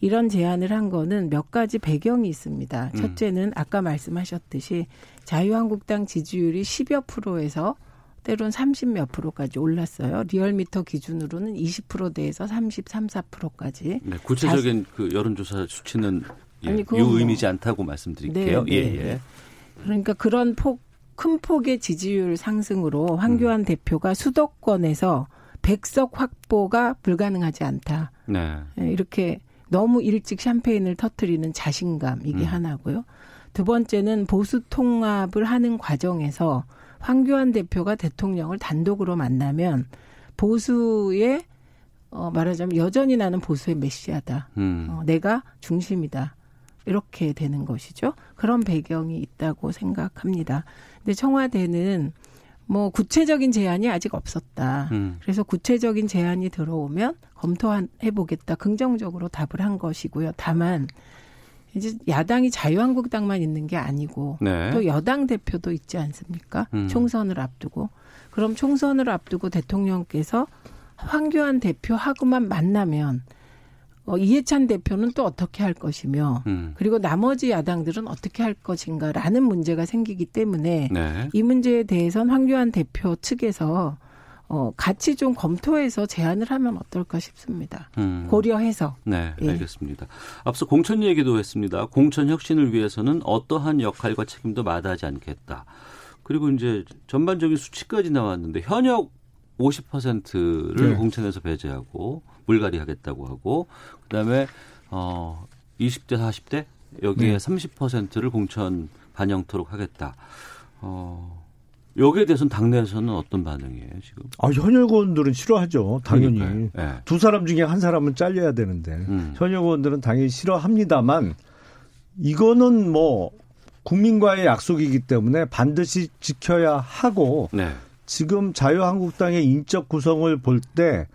이런 제안을 한 거는 몇 가지 배경이 있습니다. 음. 첫째는 아까 말씀하셨듯이 자유한국당 지지율이 10여 프로에서 때론 30 몇 프로까지 올랐어요. 리얼미터 기준으로는 20%대에서 33, 4%까지. 네, 구체적인 자, 그 여론조사 수치는 예, 아니, 유의미지 뭐, 않다고 말씀드릴게요. 네, 예, 네, 예. 그러니까 그런 폭, 큰 폭의 지지율 상승으로 황교안 음. 대표가 수도권에서 백석 확보가 불가능하지 않다. 네. 예, 이렇게 너무 일찍 샴페인을 터트리는 자신감 이게 음. 하나고요. 두 번째는 보수 통합을 하는 과정에서 황교안 대표가 대통령을 단독으로 만나면 보수의 어, 말하자면 여전히 나는 보수의 메시아다. 음. 어, 내가 중심이다. 이렇게 되는 것이죠. 그런 배경이 있다고 생각합니다. 근데 청와대는 뭐 구체적인 제안이 아직 없었다. 음. 그래서 구체적인 제안이 들어오면 검토해 보겠다. 긍정적으로 답을 한 것이고요. 다만 이제 야당이 자유한국당만 있는 게 아니고 네. 또 여당 대표도 있지 않습니까? 음. 총선을 앞두고 그럼 총선을 앞두고 대통령께서 황교안 대표하고만 만나면 어, 이해찬 대표는 또 어떻게 할 것이며 음. 그리고 나머지 야당들은 어떻게 할 것인가라는 문제가 생기기 때문에 네. 이 문제에 대해서는 황교안 대표 측에서 어, 같이 좀 검토해서 제안을 하면 어떨까 싶습니다. 음. 고려해서. 네, 예. 알겠습니다. 앞서 공천 얘기도 했습니다. 공천 혁신을 위해서는 어떠한 역할과 책임도 마다하지 않겠다. 그리고 이제 전반적인 수치까지 나왔는데 현역 50%를 네. 공천에서 배제하고 물갈이 하겠다고 하고 그다음에 어 20대 40대 여기에 네. 30%를 공천 반영토록 하겠다. 어 여기에 대해서는 당내에서는 어떤 반응이에요 지금? 아 현역 의원들은 싫어하죠. 당연히 네. 두 사람 중에 한 사람은 잘려야 되는데 음. 현역 의원들은 당연히 싫어합니다만 이거는 뭐 국민과의 약속이기 때문에 반드시 지켜야 하고 네. 지금 자유한국당의 인적 구성을 볼 때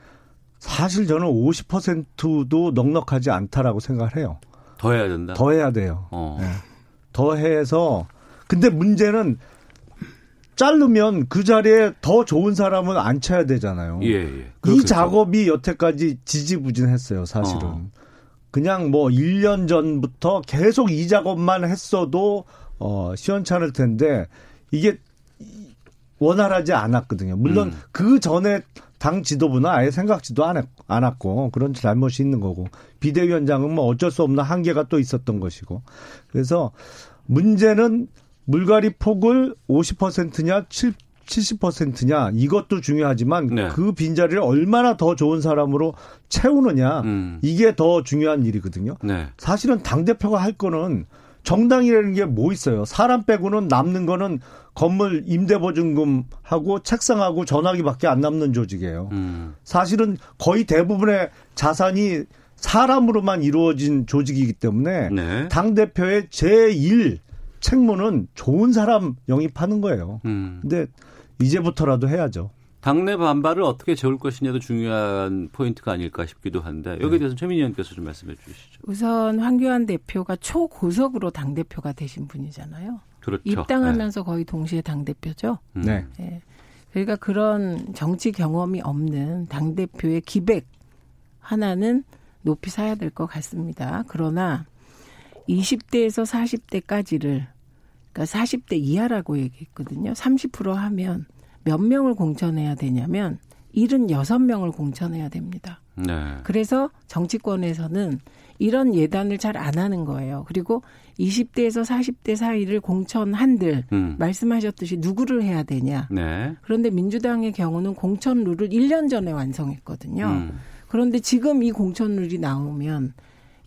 사실 저는 50%도 넉넉하지 않다라고 생각을 해요. 더 해야 된다. 더 해야 돼요. 어. 네. 더 해서 근데 문제는 자르면 그 자리에 더 좋은 사람은 앉혀야 되잖아요. 예, 예. 이. 작업이 여태까지 지지부진했어요, 사실은. 어. 그냥 뭐 1년 전부터 계속 이 작업만 했어도 어 시원찮을 텐데 이게 원활하지 않았거든요. 물론 음. 그 전에 당 지도부는 아예 생각지도 않았, 않았고 그런 잘못이 있는 거고 비대위원장은 뭐 어쩔 수 없는 한계가 또 있었던 것이고 그래서 문제는 물갈이 폭을 50%냐 7, 70%냐 이것도 중요하지만 네. 그 빈자리를 얼마나 더 좋은 사람으로 채우느냐 음. 이게 더 중요한 일이거든요. 네. 사실은 당 대표가 할 거는 정당이라는 게 뭐 있어요? 사람 빼고는 남는 거는 건물 임대보증금하고 책상하고 전화기밖에 안 남는 조직이에요. 음. 사실은 거의 대부분의 자산이 사람으로만 이루어진 조직이기 때문에 네. 당 대표의 제1 책무는 좋은 사람 영입하는 거예요. 음. 근데 이제부터라도 해야죠. 당내 반발을 어떻게 재울 것이냐도 중요한 포인트가 아닐까 싶기도 한데 여기에 대해서 최민희 의원께서 좀 말씀해 주시죠. 우선 황교안 대표가 초고속으로 당 대표가 되신 분이잖아요. 그렇죠. 입당하면서 거의 동시에 당 대표죠. 음. 네. 예. 그러니까 그런 정치 경험이 없는 당 대표의 기백 하나는 높이 사야 될 것 같습니다. 그러나 20대에서 40대까지를 그러니까 40대 이하라고 얘기했거든요. 30% 하면 몇 명을 공천해야 되냐면 76명을 공천해야 됩니다. 네. 그래서 정치권에서는 이런 예단을 잘 안 하는 거예요. 그리고 20대에서 40대 사이를 공천한들 음. 말씀하셨듯이 누구를 해야 되냐. 네. 그런데 민주당의 경우는 공천 룰을 1년 전에 완성했거든요. 음. 그런데 지금 이 공천 룰이 나오면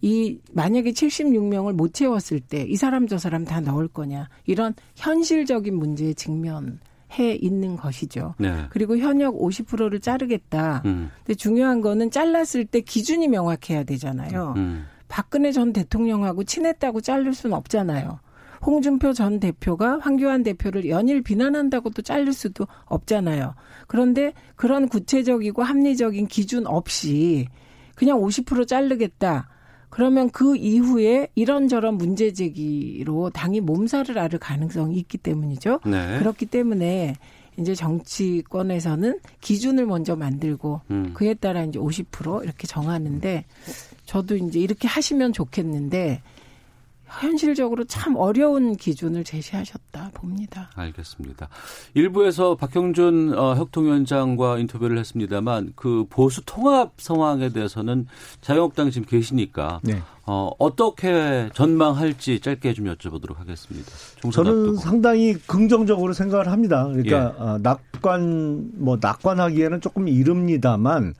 이 만약에 76명을 못 채웠을 때 이 사람 저 사람 다 넣을 거냐 이런 현실적인 문제에 직면 해 있는 것이죠. 네. 그리고 현역 50%를 자르겠다. 음. 근데 중요한 거는 잘랐을 때 기준이 명확해야 되잖아요. 음. 박근혜 전 대통령하고 친했다고 자를 수는 없잖아요. 홍준표 전 대표가 황교안 대표를 연일 비난한다고 또 자를 수도 없잖아요. 그런데 그런 구체적이고 합리적인 기준 없이 그냥 50% 자르겠다. 그러면 그 이후에 이런저런 문제 제기로 당이 몸살을 앓을 가능성이 있기 때문이죠. 네. 그렇기 때문에 이제 정치권에서는 기준을 먼저 만들고 음. 그에 따라 이제 50% 이렇게 정하는데 저도 이제 이렇게 하시면 좋겠는데 현실적으로 참 어려운 기준을 제시하셨다 봅니다. 알겠습니다. 일부에서 박형준 어, 혁통위원장과 인터뷰를 했습니다만 그 보수 통합 상황에 대해서는 자유한국당 지금 계시니까 네. 어, 어떻게 전망할지 짧게 좀 여쭤보도록 하겠습니다. 저는 앞두고. 상당히 긍정적으로 생각을 합니다. 그러니까 예. 어, 낙관 뭐 낙관하기에는 조금 이릅니다만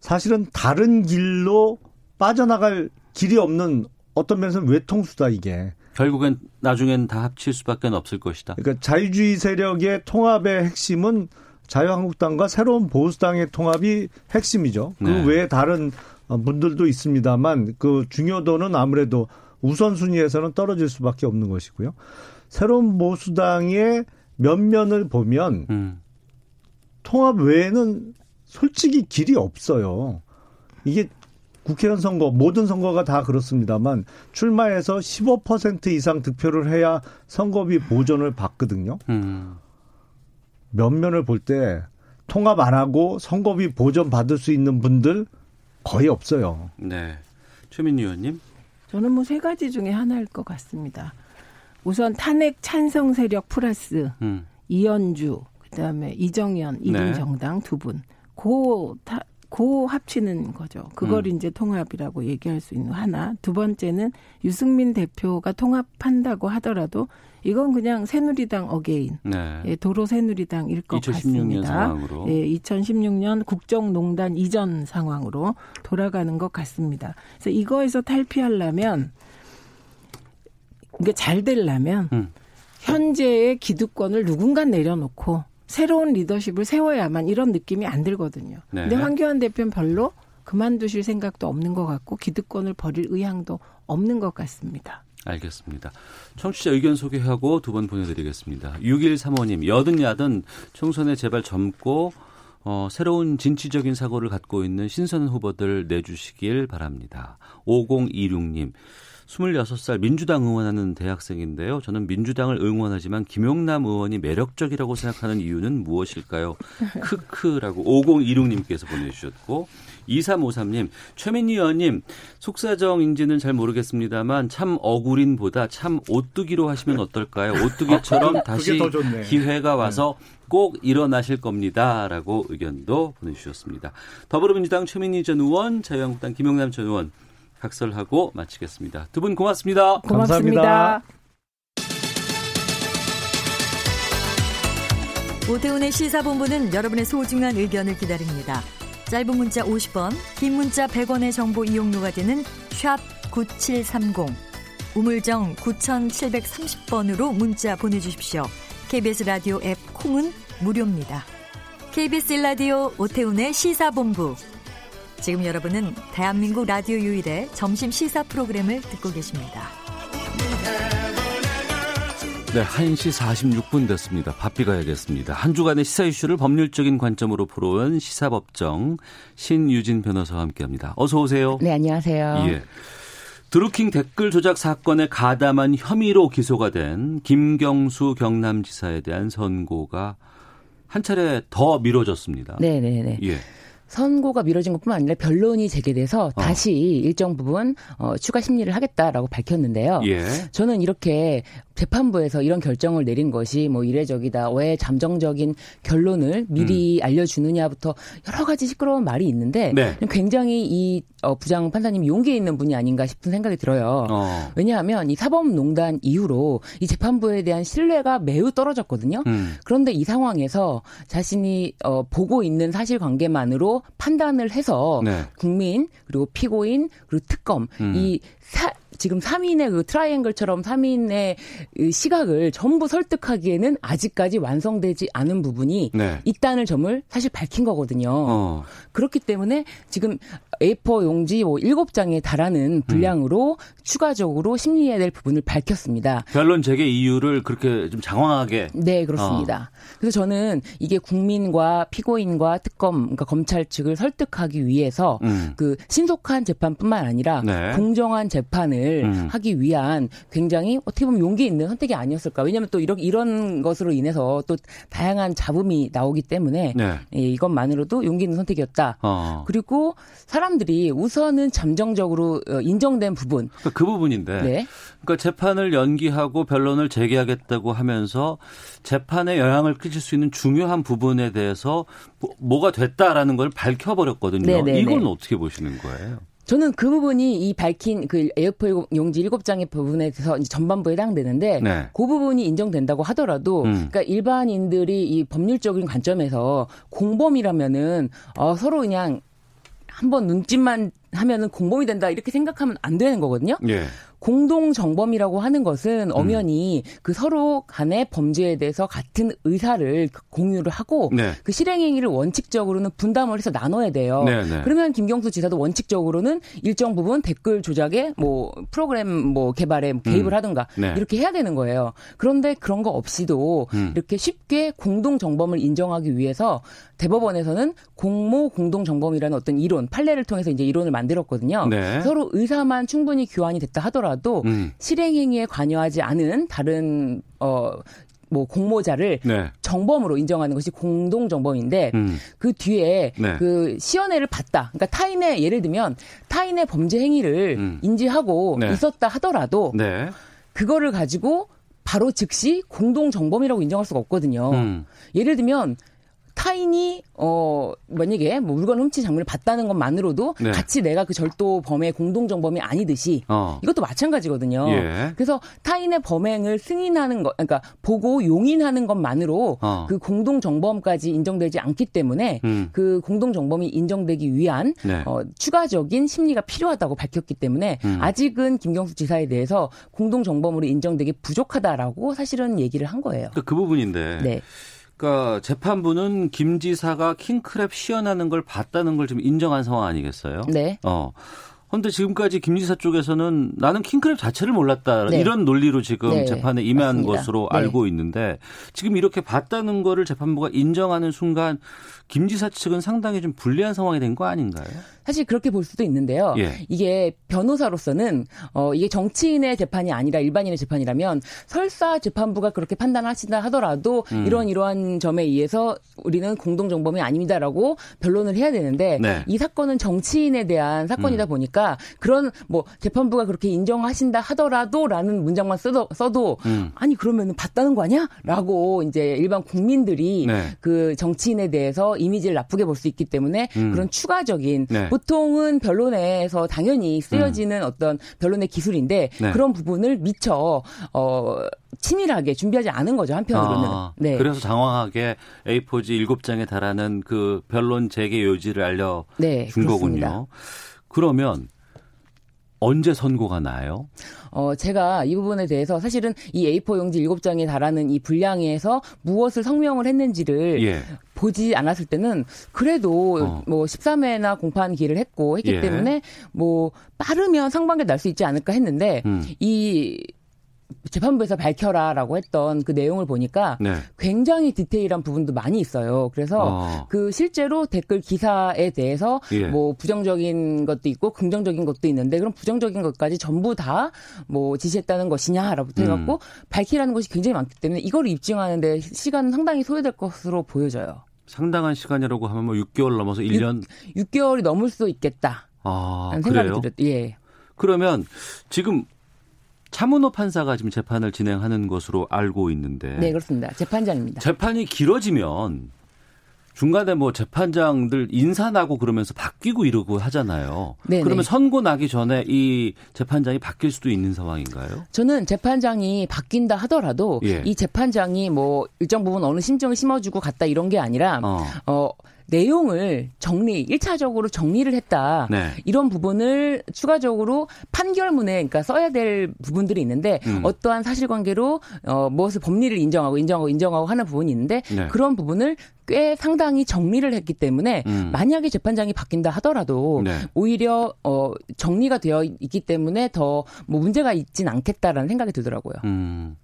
사실은 다른 길로 빠져나갈 길이 없는 어떤 면에서는 외통수다 이게. 결국엔 나중엔 다 합칠 수밖에 없을 것이다. 그러니까 자유주의 세력의 통합의 핵심은 자유한국당과 새로운 보수당의 통합이 핵심이죠. 그 네. 외에 다른 어, 분들도 있습니다만 그 중요도는 아무래도 우선순위에서는 떨어질 수밖에 없는 것이고요. 새로운 보수당의 면면을 보면 음. 통합 외에는 솔직히 길이 없어요. 이게 국회의원 선거 모든 선거가 다 그렇습니다만 출마해서 15% 이상 득표를 해야 선거비 보전을 받거든요. 음. 면면을 볼 때 통합 안 하고 선거비 보전 받을 수 있는 분들 거의 없어요. 네. 최민희 의원님. 저는 뭐 세 가지 중에 하나일 것 같습니다. 우선 탄핵 찬성 세력 플러스 음. 이현주 그다음에 이정현 네. 이등 정당 두 분. 고, 타, 고 합치는 거죠. 그걸 음. 이제 통합이라고 얘기할 수 있는 하나. 두 번째는 유승민 대표가 통합한다고 하더라도 이건 그냥 새누리당 again. 네. 예, 도로 새누리당일 것 2016년 같습니다. 상황으로. 예, 2016년 국정농단 이전 상황으로 돌아가는 것 같습니다. 그래서 이거에서 탈피하려면 이게 잘 되려면 음. 현재의 기득권을 누군가 내려놓고 새로운 리더십을 세워야만 이런 느낌이 안 들거든요. 네. 근데 황교안 대표는 별로 그만두실 생각도 없는 것 같고 기득권을 버릴 의향도 없는 것 같습니다. 알겠습니다. 청취자 의견 소개하고 두 번 보내드리겠습니다. 6135님, 여든 야든 총선에 제발 젊고 어, 새로운 진취적인 사고를 갖고 있는 신선 후보들 내주시길 바랍니다. 5026님, 26살 민주당 응원하는 대학생인데요. 저는 민주당을 응원하지만 김용남 의원이 매력적이라고 생각하는 이유는 무엇일까요? [LAUGHS] 크크라고 5026님께서 보내주셨고 2353님, 최민희 의원님, 속사정인지는 잘 모르겠습니다만 참 어구린보다 참 오뚜기로 하시면 어떨까요? 오뚜기처럼 [LAUGHS] 다시. 기회가 와서 꼭 일어나실 겁니다라고 의견도 보내주셨습니다. 더불어민주당 최민희 전 의원, 자유한국당 김용남 전 의원 각설하고 마치겠습니다. 두 분 고맙습니다. 고맙습니다. 오태훈의 시사본부는 여러분의 소중한 의견을 기다립니다. 짧은 문자 50원, 긴 문자 100원의 정보 이용료가 되는 샵 9730, 우물정 9730번으로 문자 보내주십시오. KBS 라디오 앱 콩은 무료입니다. KBS 라디오 오태훈의 시사본부. 지금 여러분은 대한민국 라디오 유일의 점심 시사 프로그램을 듣고 계십니다. 네, 1시 46분 됐습니다. 바삐 가야겠습니다. 한 주간의 시사 이슈를 법률적인 관점으로 풀어온 시사법정 신유진 변호사와 함께합니다. 어서 오세요. 네, 안녕하세요. 예. 드루킹 댓글 조작 사건에 가담한 혐의로 기소가 된 김경수 경남지사에 대한 선고가 한 차례 더 미뤄졌습니다. 네, 네, 네. 예. 선고가 미뤄진 것뿐만 아니라 변론이 재개돼서 어. 다시 일정 부분 어, 추가 심리를 하겠다라고 밝혔는데요. 예. 저는 이렇게 재판부에서 이런 결정을 내린 것이 뭐 이례적이다, 왜 잠정적인 결론을 미리 음. 알려주느냐부터 여러 가지 시끄러운 말이 있는데 네. 굉장히 이 어, 부장 판사님이 용기 있는 분이 아닌가 싶은 생각이 들어요. 어. 왜냐하면 이 사법농단 이후로 이 재판부에 대한 신뢰가 매우 떨어졌거든요. 음. 그런데 이 상황에서 자신이 어, 보고 있는 사실관계만으로 판단을 해서 네. 국민 그리고 피고인 그리고 특검 음. 이 사, 지금 3인의 그 트라이앵글처럼 3인의 시각을 전부 설득하기에는 아직까지 완성되지 않은 부분이 네. 있다는 점을 사실 밝힌 거거든요. 어. 그렇기 때문에 지금 A4 용지 뭐 7장에 달하는 분량으로 추가적으로 심리해야 될 부분을 밝혔습니다. 변론 재개 이유를 그렇게 좀 장황하게 네, 그렇습니다. 그래서 저는 이게 국민과 피고인과 특검, 그러니까 검찰 측을 설득하기 위해서 음. 그 신속한 재판뿐만 아니라 네. 공정한 재판을 음. 하기 위한 굉장히 어떻게 보면 용기 있는 선택이 아니었을까. 왜냐하면 또 이런 이런 것으로 인해서 또 다양한 잡음이 나오기 때문에 네. 예, 이것만으로도 용기 있는 선택이었다. 어. 그리고 사람 들이 우선은 잠정적으로 어, 인정된 부분. 그러니까 그 부분인데. 네. 그러니까 재판을 연기하고 변론을 재개하겠다고 하면서 재판에 영향을 끼칠 수 있는 중요한 부분에 대해서 뭐- 뭐가 됐다라는 걸 밝혀버렸거든요. 네, 네, 이건 네. 어떻게 보시는 거예요? 저는 그 부분이 이 밝힌 그 에어포 용지 7장의 부분에 대해서 전반부에 해당되는데 네. 그 부분이 인정된다고 하더라도 음. 그러니까 일반인들이 이 법률적인 관점에서 공범이라면은 어 서로 그냥 한번 눈짓만 하면은 공범이 된다 이렇게 생각하면 안 되는 거거든요. 예. 공동 정범이라고 하는 것은 음. 엄연히 그 서로 간의 범죄에 대해서 같은 의사를 공유를 하고 네. 그 실행 행위를 원칙적으로는 분담을 해서 나눠야 돼요. 네, 네. 그러면 김경수 지사도 원칙적으로는 일정 부분 댓글 조작에 뭐 프로그램 뭐 개발에 개입을 음. 하든가 네. 이렇게 해야 되는 거예요. 그런데 그런 거 없이도 음. 이렇게 쉽게 공동 정범을 인정하기 위해서 대법원에서는 공모 공동 정범이라는 어떤 이론 판례를 통해서 이제 이론을 만들었거든요. 네. 서로 의사만 충분히 교환이 됐다 하더라도 음. 실행 행위에 관여하지 않은 다른 어뭐 공모자를 네. 정범으로 인정하는 것이 공동 정범인데 음. 그 뒤에 네. 그 시연회를 봤다. 그러니까 타인의 예를 들면 타인의 범죄 행위를 음. 인지하고 네. 있었다 하더라도 네. 그거를 가지고 바로 즉시 공동 정범이라고 인정할 수가 없거든요. 음. 예를 들면 타인이 어 만약에 뭐 물건 훔친 장면을 봤다는 것만으로도 네. 같이 내가 그 절도 범의 공동 정범이 아니듯이 어. 이것도 마찬가지거든요. 예. 그래서 타인의 범행을 승인하는 것, 그러니까 보고 용인하는 것만으로 어. 그 공동 정범까지 인정되지 않기 때문에 음. 그 공동 정범이 인정되기 위한 네. 어, 추가적인 심리가 필요하다고 밝혔기 때문에 음. 아직은 김경수 지사에 대해서 공동 정범으로 인정되기 부족하다라고 사실은 얘기를 한 거예요. 그러니까 그 부분인데. 네. 그러니까 재판부는 김 지사가 킹크랩 시연하는 걸 봤다는 걸좀 인정한 상황 아니겠어요? 네. 어. 근데 지금까지 김 지사 쪽에서는 나는 킹크랩 자체를 몰랐다 네. 이런 논리로 지금 네, 재판에 임한 맞습니다. 것으로 네. 알고 있는데 지금 이렇게 봤다는 거를 재판부가 인정하는 순간 김 지사 측은 상당히 좀 불리한 상황이 된 거 아닌가요? 사실 그렇게 볼 수도 있는데요. 예. 이게 변호사로서는 어 이게 정치인의 재판이 아니라 일반인의 재판이라면 설사 재판부가 그렇게 판단하신다 하더라도 음. 이런 이러한 점에 의해서 우리는 공동 정범이 아닙니다라고 변론을 해야 되는데 네. 이 사건은 정치인에 대한 사건이다 음. 보니까 그런 뭐 재판부가 그렇게 인정하신다 하더라도라는 문장만 써도, 써도 음. 아니 그러면은 봤다는 거 아니야?라고 이제 일반 국민들이 네. 그 정치인에 대해서 이미지를 나쁘게 볼 수 있기 때문에 음. 그런 추가적인 네. 보통은 변론에서 당연히 쓰여지는 어떤 변론의 기술인데 네. 그런 부분을 미처 어 치밀하게 준비하지 않은 거죠 한편으로는. 아, 네. 그래서 장황하게 A4지 7장에 달하는 그 변론 재개 요지를 알려 네, 준 그렇습니다. 거군요. 그러면 언제 선고가 나요? 어, 제가 이 부분에 대해서 사실은 이 A4 용지 7장에 달하는 이 분량에서 무엇을 성명을 했는지를 예. 보지 않았을 때는 그래도 어. 뭐 13회나 공판 기를 했고 했기 예. 때문에 뭐 빠르면 상반기에 날 수 있지 않을까 했는데 음. 이 재판부에서 밝혀라라고 했던 그 내용을 보니까 네. 굉장히 디테일한 부분도 많이 있어요. 그래서 어. 그 실제로 댓글 기사에 대해서 예. 뭐 부정적인 것도 있고 긍정적인 것도 있는데 그럼 부정적인 것까지 전부 다 뭐 지시했다는 것이냐라부터 해갖고 음. 밝히라는 것이 굉장히 많기 때문에 이거를 입증하는데 시간은 상당히 소요될 것으로 보여져요. 상당한 시간이라고 하면 뭐 6개월 넘어서 1년 6개월이 넘을 수도 있겠다. 아, 생각이 그래요? 들었. 예. 그러면 지금 차문호 판사가 지금 재판을 진행하는 것으로 알고 있는데 네, 그렇습니다. 재판장입니다. 재판이 길어지면 중간에 뭐 재판장들 인사 나고 그러면서 바뀌고 이러고 하잖아요. 네네. 그러면 선고 나기 전에 이 재판장이 바뀔 수도 있는 상황인가요? 저는 재판장이 바뀐다 하더라도 예. 이 재판장이 뭐 일정 부분 어느 심정을 심어주고 갔다 이런 게 아니라 어. 어, 내용을 정리, 1차적으로 정리를 했다. 네. 이런 부분을 추가적으로 판결문에 그러니까 써야 될 부분들이 있는데 음. 어떠한 사실관계로 어, 무엇을 법리를 인정하고 인정하고 인정하고 하는 부분이 있는데 네. 그런 부분을 꽤 상당히 정리를 했기 때문에 음. 만약에 재판장이 바뀐다 하더라도 네. 오히려 어, 정리가 되어 있기 때문에 더 뭐 문제가 있진 않겠다라는 생각이 들더라고요. 음.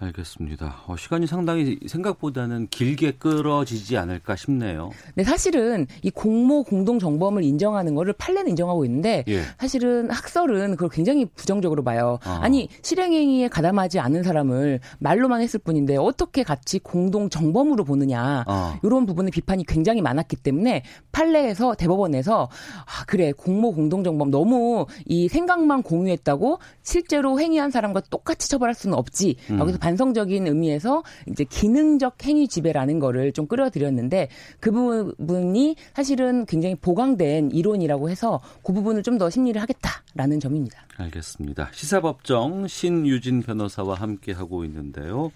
알겠습니다. 어, 시간이 상당히 생각보다는 길게 끌어지지 않을까 싶네요. 근데 사실은 이 공모 공동 정범을 인정하는 거를 판례는 인정하고 있는데 예. 사실은 학설은 그걸 굉장히 부정적으로 봐요. 아. 아니 실행행위에 가담하지 않은 사람을 말로만 했을 뿐인데 어떻게 같이 공동 정범으로 보느냐 아. 이런 부분에 비판이 굉장히 많았기 때문에 판례에서 대법원에서 아 그래 공모 공동 정범 너무 이 생각만 공유했다고 실제로 행위한 사람과 똑같이 처벌할 수는 없지. 음. 여기서 반성적인 의미에서 이제 기능적 행위 지배라는 거를 좀 끌어들였는데 그 부분이 사실은 굉장히 보강된 이론이라고 해서 그 부분을 좀 더 심리를 하겠다라는 점입니다. 알겠습니다. 시사법정 신유진 변호사와 함께 하고 있는데요.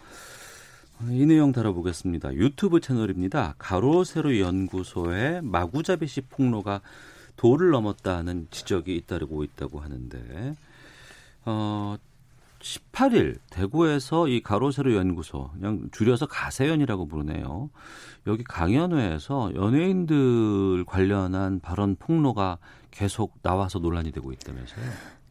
이 내용 다뤄보겠습니다. 유튜브 채널입니다. 가로세로 연구소의 마구잡이식 폭로가 도를 넘었다는 지적이 잇따르고 있다고 하는데, 어, 18일 대구에서 이 가로세로 연구소 그냥 줄여서 가세연이라고 부르네요. 여기 강연회에서 연예인들 관련한 발언 폭로가 계속 나와서 논란이 되고 있다면서요.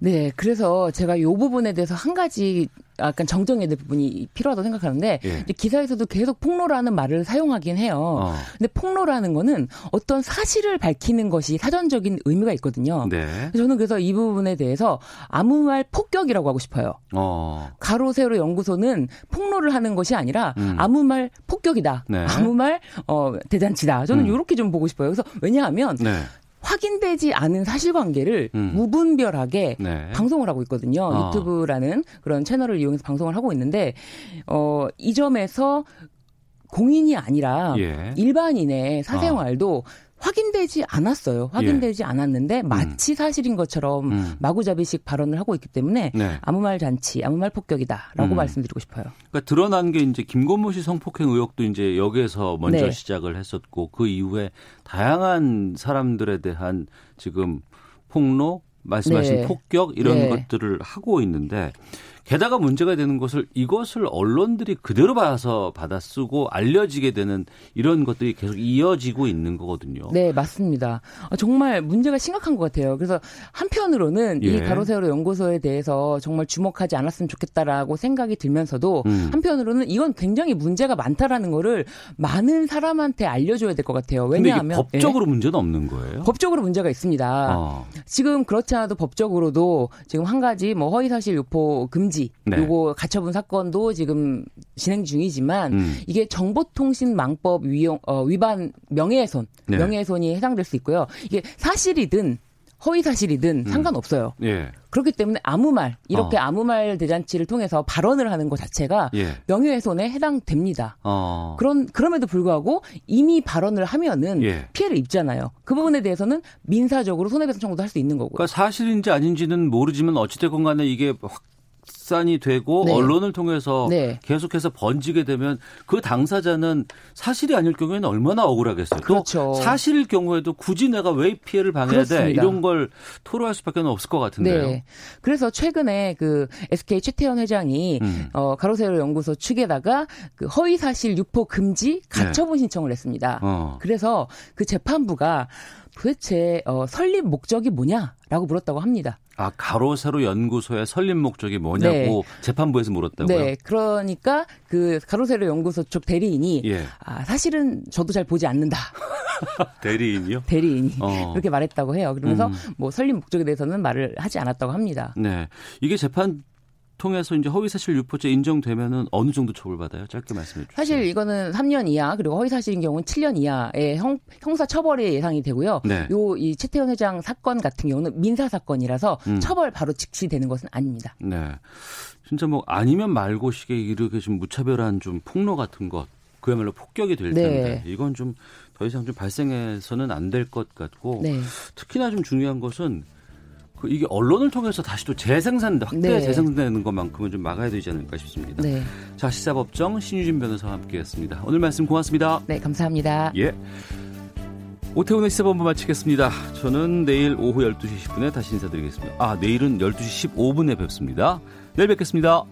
네, 그래서 제가 이 부분에 대해서 한 가지 약간 정정해야 될 부분이 필요하다고 생각하는데 예. 기사에서도 계속 폭로라는 말을 사용하긴 해요. 어. 근데 폭로라는 거는 어떤 사실을 밝히는 것이 사전적인 의미가 있거든요. 네. 저는 그래서 이 부분에 대해서 아무 말 폭격이라고 하고 싶어요. 어. 가로 세로 연구소는 폭로를 하는 것이 아니라 음. 아무 말 폭격이다. 네. 아무 말 어, 대잔치다. 저는 음. 이렇게 좀 보고 싶어요. 그래서 왜냐하면 네. 확인되지 않은 사실관계를 음. 무분별하게 네. 방송을 하고 있거든요. 어. 유튜브라는 그런 채널을 이용해서 방송을 하고 있는데 어, 이 점에서 공인이 아니라 예. 일반인의 사생활도 확인되지 않았어요. 확인되지 않았는데 마치 사실인 것처럼 음. 마구잡이식 발언을 하고 있기 때문에 네. 아무 말 잔치, 아무 말 폭격이다라고 음. 말씀드리고 싶어요. 그러니까 드러난 게 이제 김건모 씨 성폭행 의혹도 이제 여기에서 먼저 네. 시작을 했었고 그 이후에 다양한 사람들에 대한 지금 폭로 말씀하신 네. 폭격 이런 네. 것들을 하고 있는데 게다가 문제가 되는 것을 이것을 언론들이 그대로 봐서 받아 쓰고 알려지게 되는 이런 것들이 계속 이어지고 있는 거거든요. 네, 맞습니다. 어, 정말 문제가 심각한 것 같아요. 그래서 한편으로는 예. 이 가로세로 연구소에 대해서 정말 주목하지 않았으면 좋겠다라고 생각이 들면서도 음. 한편으로는 이건 굉장히 문제가 많다라는 거를 많은 사람한테 알려줘야 될 것 같아요. 왜냐하면 법적으로 예. 문제는 없는 거예요? 법적으로 문제가 있습니다. 어. 지금 그렇지 않아도 법적으로도 지금 한 가지 뭐 허위사실 유포 금지 네. 요거 가처분 사건도 지금 진행 중이지만 음. 이게 정보통신망법 위용, 어, 위반 명예훼손 네. 명예훼손이 해당될 수 있고요. 이게 사실이든 허위 사실이든 음. 상관없어요. 예. 그렇기 때문에 아무 말 이렇게 어. 아무 말 대잔치를 통해서 발언을 하는 것 자체가 예. 명예훼손에 해당됩니다. 어. 그런 그럼에도 불구하고 이미 발언을 하면은 예. 피해를 입잖아요. 그 부분에 대해서는 민사적으로 손해배상 청구도 할 수 있는 거고요. 그러니까 사실인지 아닌지는 모르지만 어찌됐건 간에 이게 확 산이 되고 네. 언론을 통해서 네. 계속해서 번지게 되면 그 당사자는 사실이 아닐 경우에는 얼마나 억울하겠어요. 그렇죠. 또 사실일 경우에도 굳이 내가 왜 피해를 방해해야 돼 그렇습니다. 이런 걸 토로할 수밖에 없을 것 같은데요. 네. 그래서 최근에 그 SK 최태원 회장이 음. 어 가로세로 연구소 측에다가 그 허위 사실 유포 금지 가처분 신청을 했습니다. 네. 어. 그래서 그 재판부가 도대체 어 설립 목적이 뭐냐라고 물었다고 합니다. 아 가로 세로 연구소의 설립 목적이 뭐냐고 네. 재판부에서 물었다고요? 네, 그러니까 그 가로세로 연구소 쪽 대리인이 예. 아, 사실은 저도 잘 보지 않는다. [LAUGHS] 대리인이요? 대리인이 어. 그렇게 말했다고 해요. 그러면서 음. 뭐 설립 목적에 대해서는 말을 하지 않았다고 합니다. 네. 이게 재판 통해서 이제 허위사실 유포죄 인정되면은 어느 정도 처벌받아요? 짧게 말씀해 주세요. 사실 이거는 3년 이하 그리고 허위 사실인 경우는 7년 이하의 형, 형사 처벌이 예상이 되고요. 네. 요이 최태원 회장 사건 같은 경우는 민사 사건이라서 음. 처벌 바로 즉시 되는 것은 아닙니다. 네. 진짜 뭐 아니면 말고식에 이렇게 좀 무차별한 좀 폭로 같은 것 그야말로 폭격이 될 네. 텐데 이건 좀 더 이상 좀 발생해서는 안 될 것 같고 네. 특히나 좀 중요한 것은 그 이게 언론을 통해서 다시 또 재생산 확대 네. 재생산되는 것만큼은 좀 막아야 되지 않을까 싶습니다. 네. 자 시사법정 신유진 변호사와 함께했습니다. 오늘 말씀 고맙습니다. 네, 감사합니다. 예. 오태훈의 시사본부 마치겠습니다. 저는 내일 오후 12시 10분에 다시 인사드리겠습니다. 아, 내일은 12시 15분에 뵙습니다. 내일 뵙겠습니다.